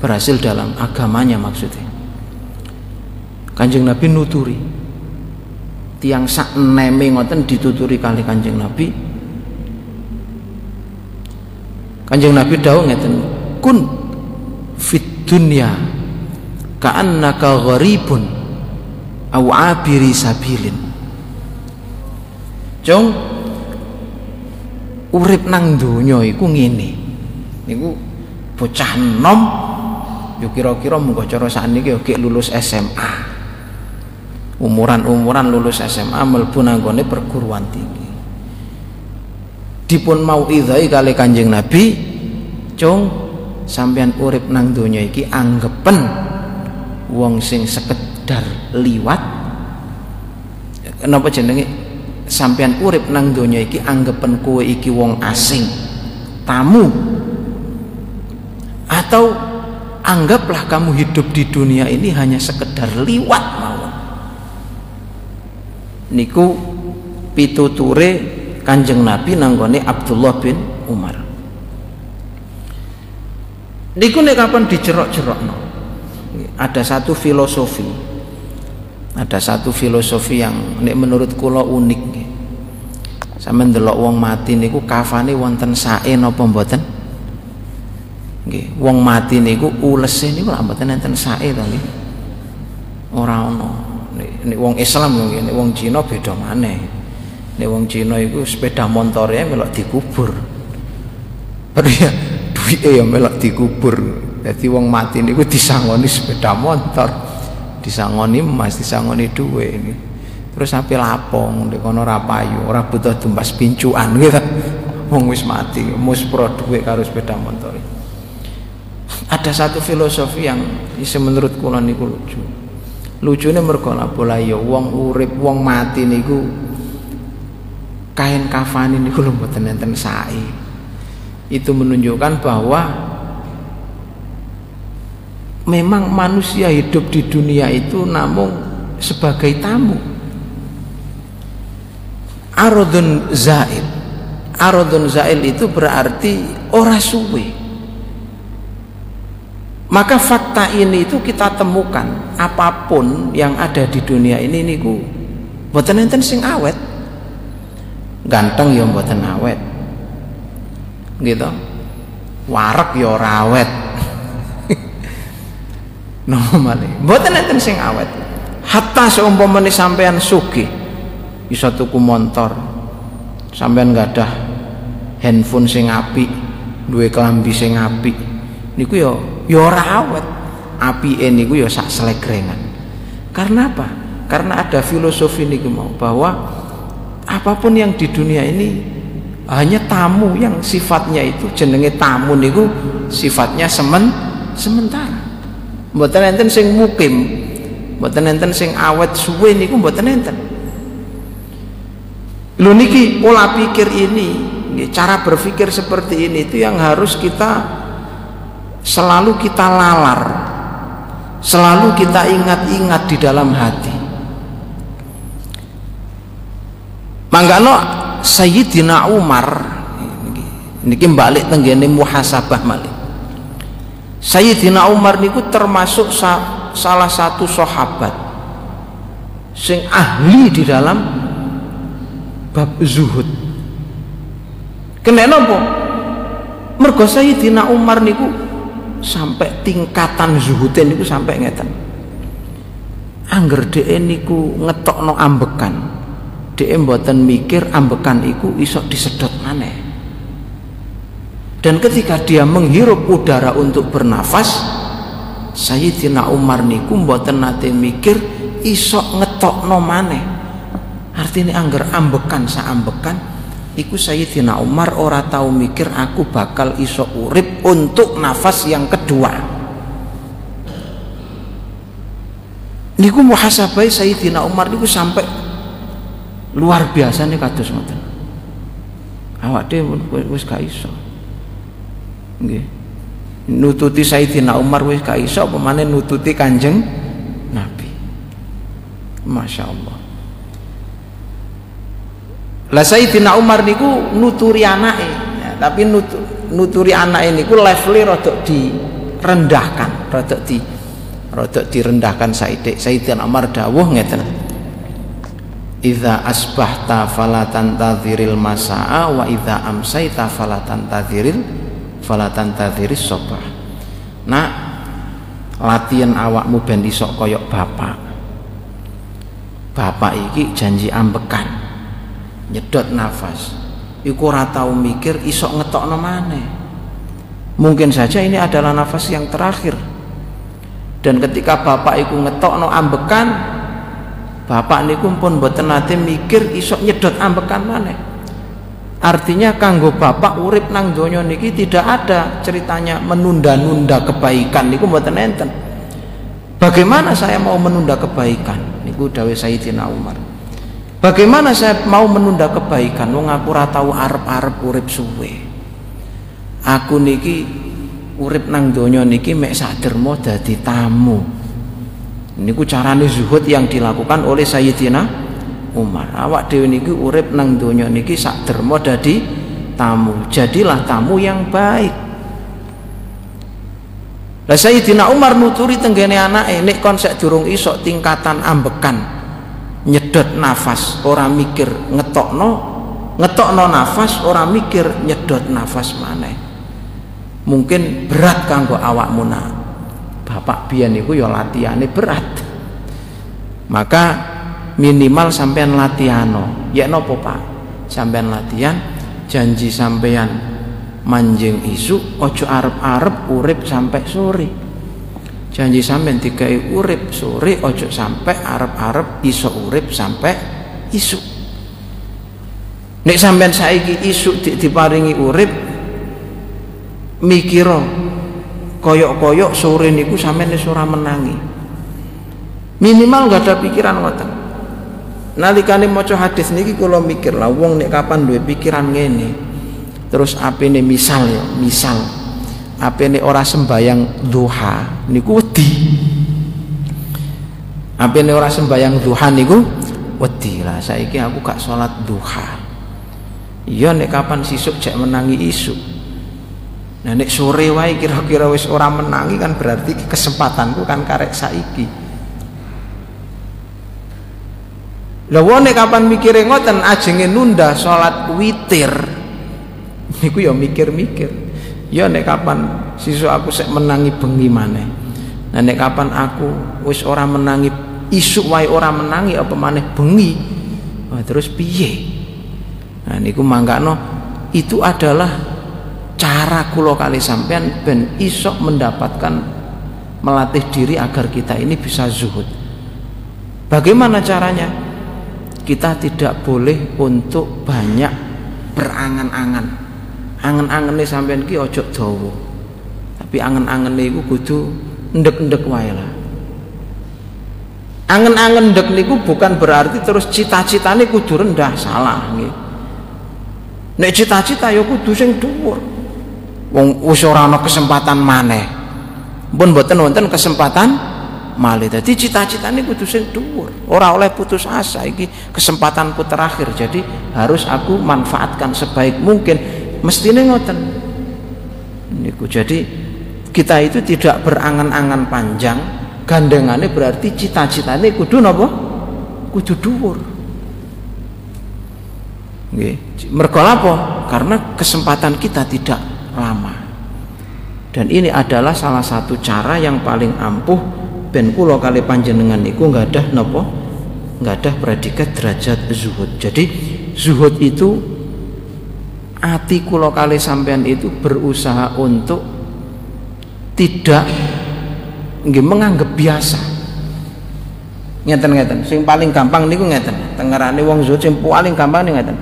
Berhasil dalam agamanya maksudnya Kanjeng Nabi nuturi. Tiang sak neme ngoten dituturi kali Kanjeng Nabi. Kanjeng Nabi dawuh ngeten kun fit dunya ka'annaka gharibun aw abiri sabilin. Jong urip nang donya iku ngene. Niku bocah enom yo kira-kira munggo cara sakniki yo lulus SMA umuran-umuran lulus SMA mlebu nanggone perguruan tinggi. Dipun mau idhai kali kanjeng Nabi cung sampean urip nang donya iki anggepen wong sing sekedar liwat. Kenapa jenenge? Sampean urip nang donya iki anggepen kowe iki wong asing tamu. Atau anggaplah kamu hidup di dunia ini hanya sekedar liwat niku pituture Kanjeng Nabi nanggone Abdullah bin Umar. Niku nek kapan dijerok-jerokno ada satu filosofi. Ada satu filosofi yang nek menurut kula unik sama ndelok wong mati niku kafane wonten sae napa mboten? Nggih wong mati niku ulese niku lak mboten enten sae to nggih. Ora nek wong Islam mungkin nek wong Cina beda maneh. Nek wong Cina iku sepeda montore melok dikubur. Ya duwike ya melok dikubur. Dadi wong mati niku disangoni sepeda motor disangoni emas disangoni duwe ini terus sampai lapong di kono ora payu ora butuh tumbas pincuan gitu. Wong wis mati mus pro duwe karo sepeda motor ada satu filosofi yang menurut kula niku lucu lucune mergo bola ya wong urip wong mati niku kain kafani niku lho mboten enten sae. Itu menunjukkan bahwa memang manusia hidup di dunia itu namun sebagai tamu. Arodun zail. Arodun zail itu berarti ora suwe maka fakta ini itu kita temukan apa pun yang ada di dunia ini niku mboten enten sing awet. Ganteng ya mboten awet. Gitu. Warak ya ora awet. Normal. Mboten enten sing awet. Hatta seumpamane sampean sugih bisa tuku motor. Sampean ada handphone sing apik, duwe kelambi sing apik. Niku ya ya ora awet. Apike niku ya sak selegrengan karena apa? Karena ada filosofi niku mau bahwa apa pun yang di dunia ini hanya tamu yang sifatnya itu jenenge tamu niku sifatnya semen sementara. Mboten enten sing mukim mboten enten sing awet suwe niku mboten enten. Lho niki pola pikir ini cara berpikir seperti ini itu yang harus kita selalu kita lalar selalu kita ingat-ingat di dalam hati Manggano Sayyidina Umar niki balik tenggene muhasabah malik. Sayyidina Umar niku termasuk sa salah satu sahabat sing ahli di dalam bab zuhud. Kenapa? napa? Mergo Sayyidina Umar niku sampai tingkatan zuhudnya niku sampai ngeten. Angger dhek niku ngetokno ambekan. Dia mboten mikir ambekan iku iso disedot maneh. Dan ketika dia menghirup udara untuk bernafas Sayyidina Umar niku mboten nate mikir iso ngetokno maneh. Artinya angger ambekan ambekan iku Sayyidina Umar ora tahu mikir aku bakal iso urip untuk nafas yang kedua. Niku muhasabah Sayyidina Umar niku sampai luar biasa nih kados ngoten. Awak dhewe wis gak iso. Nggih. Nututi Sayyidina Umar wis gak iso pemane nututi Kanjeng Nabi? Masya Allah lah Sayyidina Umar niku nuturi anake. Ya, tapi nutu, nuturi anak ini ku levelnya rodok direndahkan rodok di rodok direndahkan Sayyidina Umar dawuh ngeten. Iza asbahta falatan tadhiril masa'a wa iza amsaita falatan tadhiril falatan tadhiris sobah nah latihan awakmu ben isok koyok bapak. Bapak iki janji ambekan nyedot nafas. Iku ora tau mikir isok ngetokno maneh. Mungkin saja ini adalah nafas yang terakhir. Dan ketika bapak iku ngetokno ambekan bapak niku pun mboten nate mikir isok nyedot ambekan mana artinya kanggo bapak urip nang donya niki tidak ada ceritanya menunda-nunda kebaikan. Niku mboten enten. Bagaimana saya mau menunda kebaikan? Niku dawuh Sayyidina Umar bagaimana saya mau menunda kebaikan? Wong aku ora tau arep-arep urip suwe. Aku niki urip nang donya niki mek sadermo dadi tamu. Ini ku carane zuhud yang dilakukan oleh Sayyidina Umar. Awak dewi niki urip nang donya niki sak derma dadi tamu. Jadilah tamu yang baik. Lah Sayyidina Umar nuturi tenggene anake nek kon sek durung iso tingkatan ambekan nyedot nafas ora mikir ngetokno ngetokno nafas ora mikir nyedot nafas maneh. Mungkin berat kanggo awakmu nak. Bapak biyen niku ya latihane berat. Maka minimal sampean latihano ya nopo pak? Sampean latihan janji sampean manjing isu ojo arep-arep urip sampai sore janji sampean dikai urip sore ojo sampai arep-arep iso urip sampai isu nek sampean saiki isu diparingi urip mikiro koyok-koyok sore niku sampean wis ora menangi. Minimal gak ada pikiran ngoten. Nalikane maca hadis niki kula mikir lah wong nek kapan duwe pikiran ngene? Terus apene misal ya misal apene ora sembayang duha niku wedi apene ora sembayang duha niku wedi lah saiki aku gak salat duha iya nek kapan sisuk cek menangi isu Nah nek sore wae kira-kira wis ora menangi kan berarti kesempatanku kan karek saiki. Lah wone kapan mikire ngoten ajenge nunda salat witir. Niku ya mikir-mikir. Ya nek kapan sisu aku sek menangi bengi maneh. Nah nek kapan aku wis ora menangi isuk wae ora menangi apa maneh bengi. Wah, terus piye? Nah niku mangkano itu adalah cara kulo kali sampean ben isok mendapatkan melatih diri agar kita ini bisa zuhud bagaimana caranya kita tidak boleh untuk banyak berangan-angan angan-angan ini sampai ki ojo dawa tapi angan-angan iku kudu ndek-ndek wae lah. Angen-angen ndek niku bukan berarti terus cita-citane kudu rendah salah nggih. Nek cita-cita ya kudu sing dhuwur. Wong wis ora ana kesempatan maneh. Pun mboten wonten kesempatan malih. Dadi cita-citane kudu sing dhuwur. Ora oleh putus asa iki. Kesempatanku terakhir. Jadi harus aku manfaatkan sebaik mungkin mestine ngoten. Niku jadi kita itu tidak berangan-angan panjang. Gandengannya berarti cita-citane kudu napa? Kudu dhuwur. Nggih. Apa? Karena kesempatan kita tidak lama. Dan ini adalah salah satu cara yang paling ampuh. Ben kula kali panjenengan niku nggak ada nopo nggak ada predikat derajat zuhud. Jadi zuhud itu hati kula kali sampean itu berusaha untuk tidak nggih menganggap biasa. Ngeten-ngeten. Sing paling gampang niku ngeten. Tengerane wong zuhud sing paling gampang niku ngeten.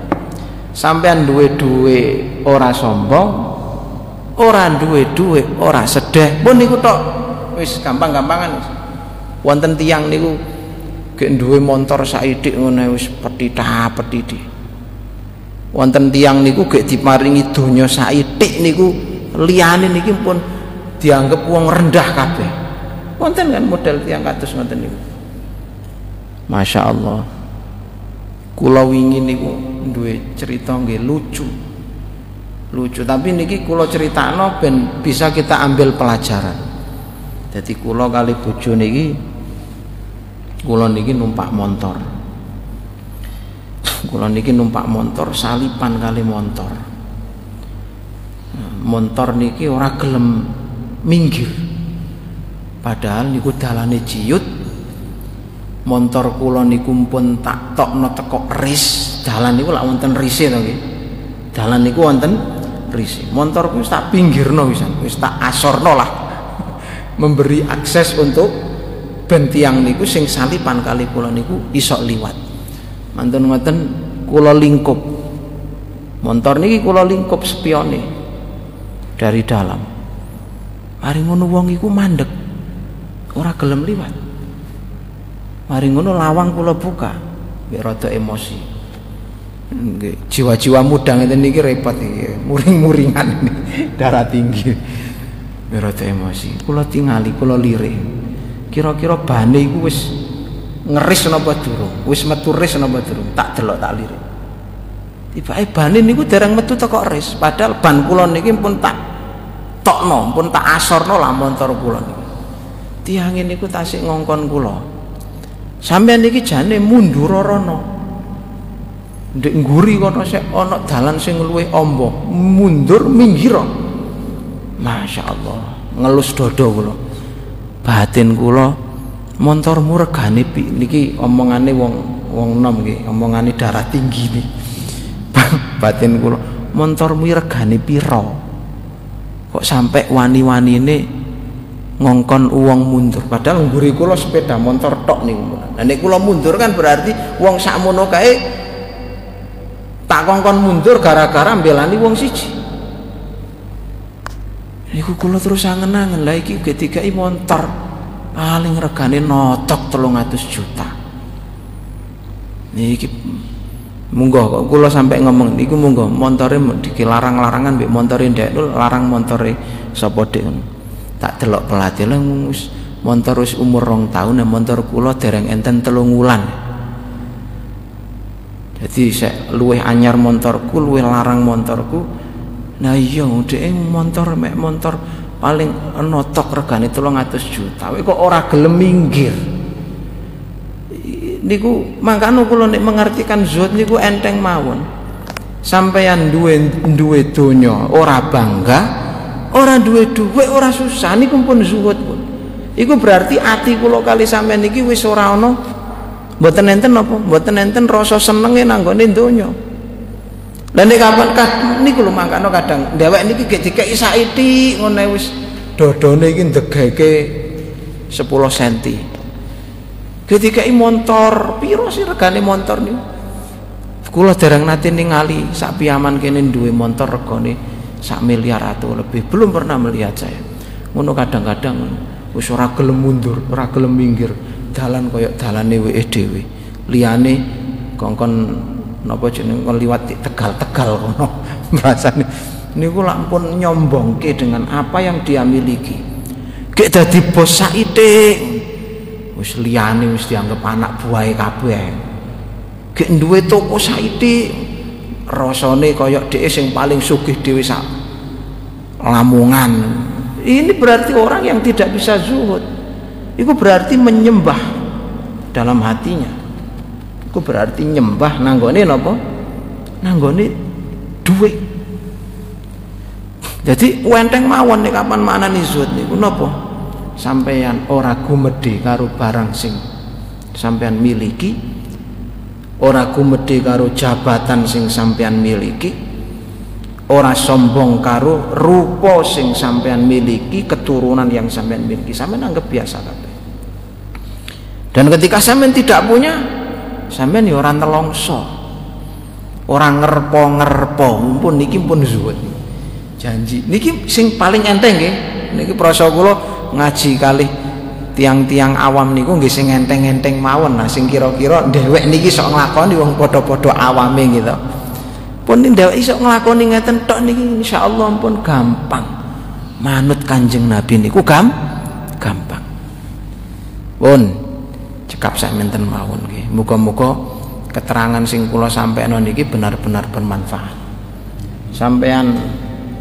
Sampean duwe-duwe ora sombong ora duwe-duwe ora sedih. Pun niku tok. Wis gampang-gampangan. Wonten tiang niku gek duwe motor saidik ngono wis petita petiti wonten tiang niku gek diparingi donya saidik niku liyane niki pun dianggap wong rendah kabeh. Wonten kan model tiang kados ngoten niku? Masya Allah kula wingi niku duwe cerita nggih lucu. Lucu tapi niki kula critakno ben bisa kita ambil pelajaran. Jadi kula kali bojo niki kula niki numpak motor kula niki numpak motor salipan kali motor motor niki ora gelem minggir. Padahal niku dalane ciut motor kula niku pun tak tokno teko ris. Dalan niku lak wonten rise to nggih dalan niku wonten rise motor wis tak pinggirno wisan wis tak asorno lah. Memberi akses untuk ben tiang niku sing salipan kali kula niku iso liwat mantun ngoten kula lingkup. Motor niki kula lingkup spione dari dalam. Mari ngono wong iku mandek ora gelem liwat. Mari ngono lawang kula buka biar rada emosi. Jiwa-jiwa muda ngeten niki repot iki muring-muringan darah tinggi. Rada emosi. Kula tingali kula lirik kira-kira bane iku wis ngeris napa durung? Wis metu ris napa durung? Tak delok tak lirik. Tibake bane niku dereng metu teko ris. Padahal ban kula niki pun tak tokno pun tak asorno lah motor kula niki tiyang niku tasik ngongkon kula. Sampean niki jane mundur rono ndek nguri kono sik ana dalan sing luwih amba. Mundur minggir. Masya Allah ngelus dodo kula. Batin kula montormu regane pi niki omongane wong wong nom nggih omongane darah tinggi nih. Batin kula montormu regane pira? Kok sampai wani-wani ini ngongkon uang mundur? Padahal ngguri kula sepeda motor tok nih nah nek kula mundur kan berarti wong sakmono kae tak kongkon mundur gara-gara mbelani wong siji. Niku kula terus angen-angen. Lah ketika i montor paling regane notok 300 juta. Niki munggo kok kula sampai ngomong niku munggo montore dilarang-larangan mbek montore ndek larang montore sapa dek tak delok pelatih lah wis montor wis umur rong tahun ya montor kula dereng enten telung wulan jadi saya luweh anyar montorku luweh larang montorku Nah iya dhek motor mek motor paling notok regane 300 juta. Kowe kok ora gelem minggir. Niku mangkane kula nek mengartikan zuhud niku enteng mawon. Sampeyan duwe duwe donya ora bangga, ora duwe dhuwit ora susah niku pun zuhud pun. Iku berarti ati kula kali sampeyan iki wis ora ana mboten enten apa? Mboten enten rasa senenge nanggone donya. Lah nek kapan kad niku lho mangkano kadang. Dhewek niki gek dikeki saiki ngene wis. Dodone iki ndegeke 10 cm. ketika i montor piro sih regane montor nih kula dereng nate ningali sak piaman kene duwe montor regane sak miliar atau lebih. Belum pernah melihat saya. Ngono kadang-kadang wis ora gelem mundur ora gelem minggir. Dalan koyo dalane WE dhewe. Liyane kongkon napa jeneng liwat tegal-tegal kono rasane niku lampun nyombongke dengan apa yang dia miliki. Gek dadi bos saithik wis liyane wis dianggap anak buahe kabeh. Gek duwe toko saiki rasane kaya dhek sing paling sugih dhewe sak lamungan ini berarti orang yang tidak bisa zuhud. Itu berarti menyembah dalam hatinya itu berarti nyembah nanggone napa? Nanggone duit. Jadi wenteng mawon nih kapan mana nih zuhud niku napa? Sampeyan ora gumedhe karo barang sing sampeyan miliki ora gumedhe karo jabatan sing sampeyan miliki ora sombong karo rupa sing sampeyan miliki keturunan yang sampeyan miliki. Sampeyan anggap biasa kabeh. Dan ketika sampeyan tidak punya sampeyan ya ora nelongso ora ngerpo-ngerpo mumpun niki pun zuhud janji. Niki sing paling enteng nggih. Niki prasa kula ngaji kali tiang-tiang awam niku nggih sing enteng-enteng mawon. Nah sing kira-kira dhewek niki sok nglakoni wong padha-padha awame gitu pun dhewek iso nglakoni ngeten tok niki insyaallah pun gampang. Manut kanjeng nabi niku gam gampang. Pun cekap saya menten mawon nggih muga-muga keterangan sing kula sampaikan niki benar-benar bermanfaat. Sampean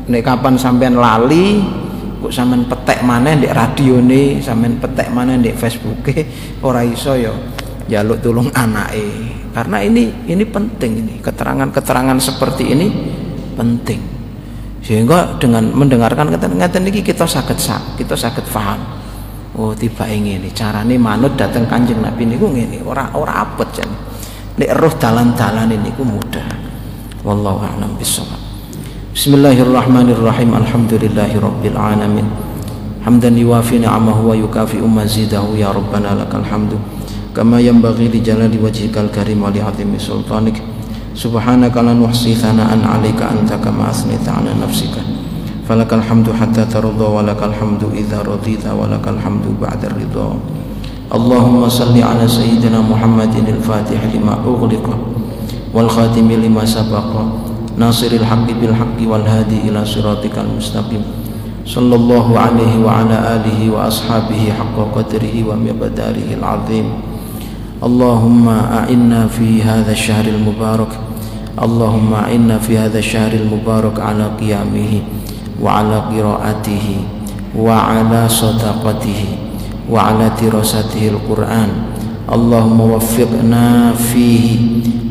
nek kapan sampean lali kok sampean petek maneh ndek radione sampean petek maneh ndek facebooke ora iso ya jaluk tulung anake. Karena ini ini penting ini. Keterangan-keterangan seperti ini penting. Sehingga dengan mendengarkan kata-kata ini kita sakit kita sakit paham oh tiba ini. Carane manut datang kanjeng nabi niku ngene. Ora ora apet jan nek roh dalan-dalan ini ku mudah. Wallahu a'lam bishawab Bismillahirrahmanirrahim. Alhamdulillahi Rabbil Alamin. Hamdan yuwafi ni'amahu wa yukafi mazidahu Ya Rabbana lakal hamdu. Kama yanbaghi li jalali wajhikal karim wa li azimi sultanik. Subhanaka lan nuhsi thana'an alika anta kama ala nafsika فلك الحمد حتى ترضى ولك الحمد إذا رضيت ولك الحمد بعد الرضا. اللهم صل على سيدنا محمد الفاتح لما أغلق والخاتم لما سبق ناصر الحق بالحق والهادي إلى صراطك المستقيم. صلى الله عليه وعلى آله وأصحابه حق قدره ومقداره العظيم. اللهم أعنا في هذا الشهر المبارك اللهم أعنا في هذا الشهر المبارك على قيامه. وعلى قراءته وعلى صدقته وعلى دراسته القرآن اللهم وفقنا فيه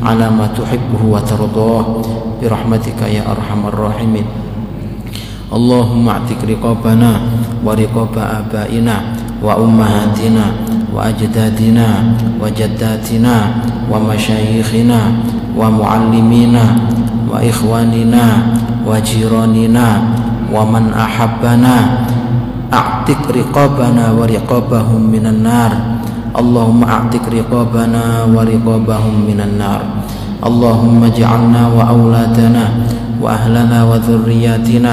على ما تحبه وترضاه برحمتك يا أرحم الراحمين اللهم اعتق رقابنا ورقاب آبائنا وأمهاتنا وأجدادنا وجداتنا ومشايخنا ومعلمينا وإخواننا وجيراننا wa man ahabbana a'tik riqabana wa riqabahum minan nar. Allahumma a'tik riqabana wa riqabahum minan nar. Allahumma ij'alna wa auladana wa ahlana wa dhurriyyatina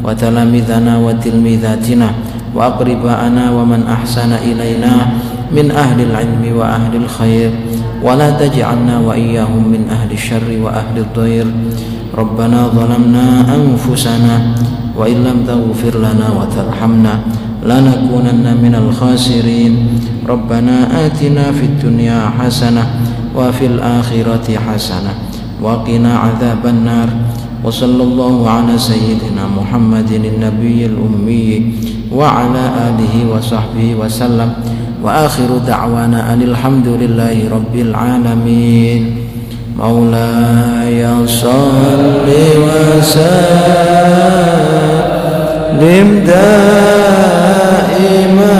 wa talamidana wa tilmidhatina wa aqribana wa man ahsana ilaina min ahli ilmi wa ahli khair. Wa la taj'alna wa iyyahum min ahli syarri wa ahli ad-dhair Rabbana zalamna anfusana وإن لم تغفر لنا وترحمنا لنكونن من الخاسرين. ربنا آتنا في الدنيا حسنة وفي الآخرة حسنة وقنا عذاب النار. وصلى الله على سيدنا محمد النبي الأمي وعلى آله وصحبه وسلم. وآخر دعوانا أن الحمد لله رب العالمين. مولاي صل وسلم. دائما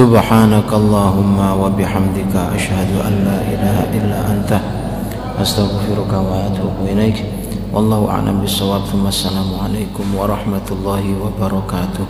سبحانك اللهم وبحمدك أشهد أن لا إله إلا أنت أستغفرك وأتوب إليك والله أعلم بالصواب ثم السلام عليكم ورحمة الله وبركاته.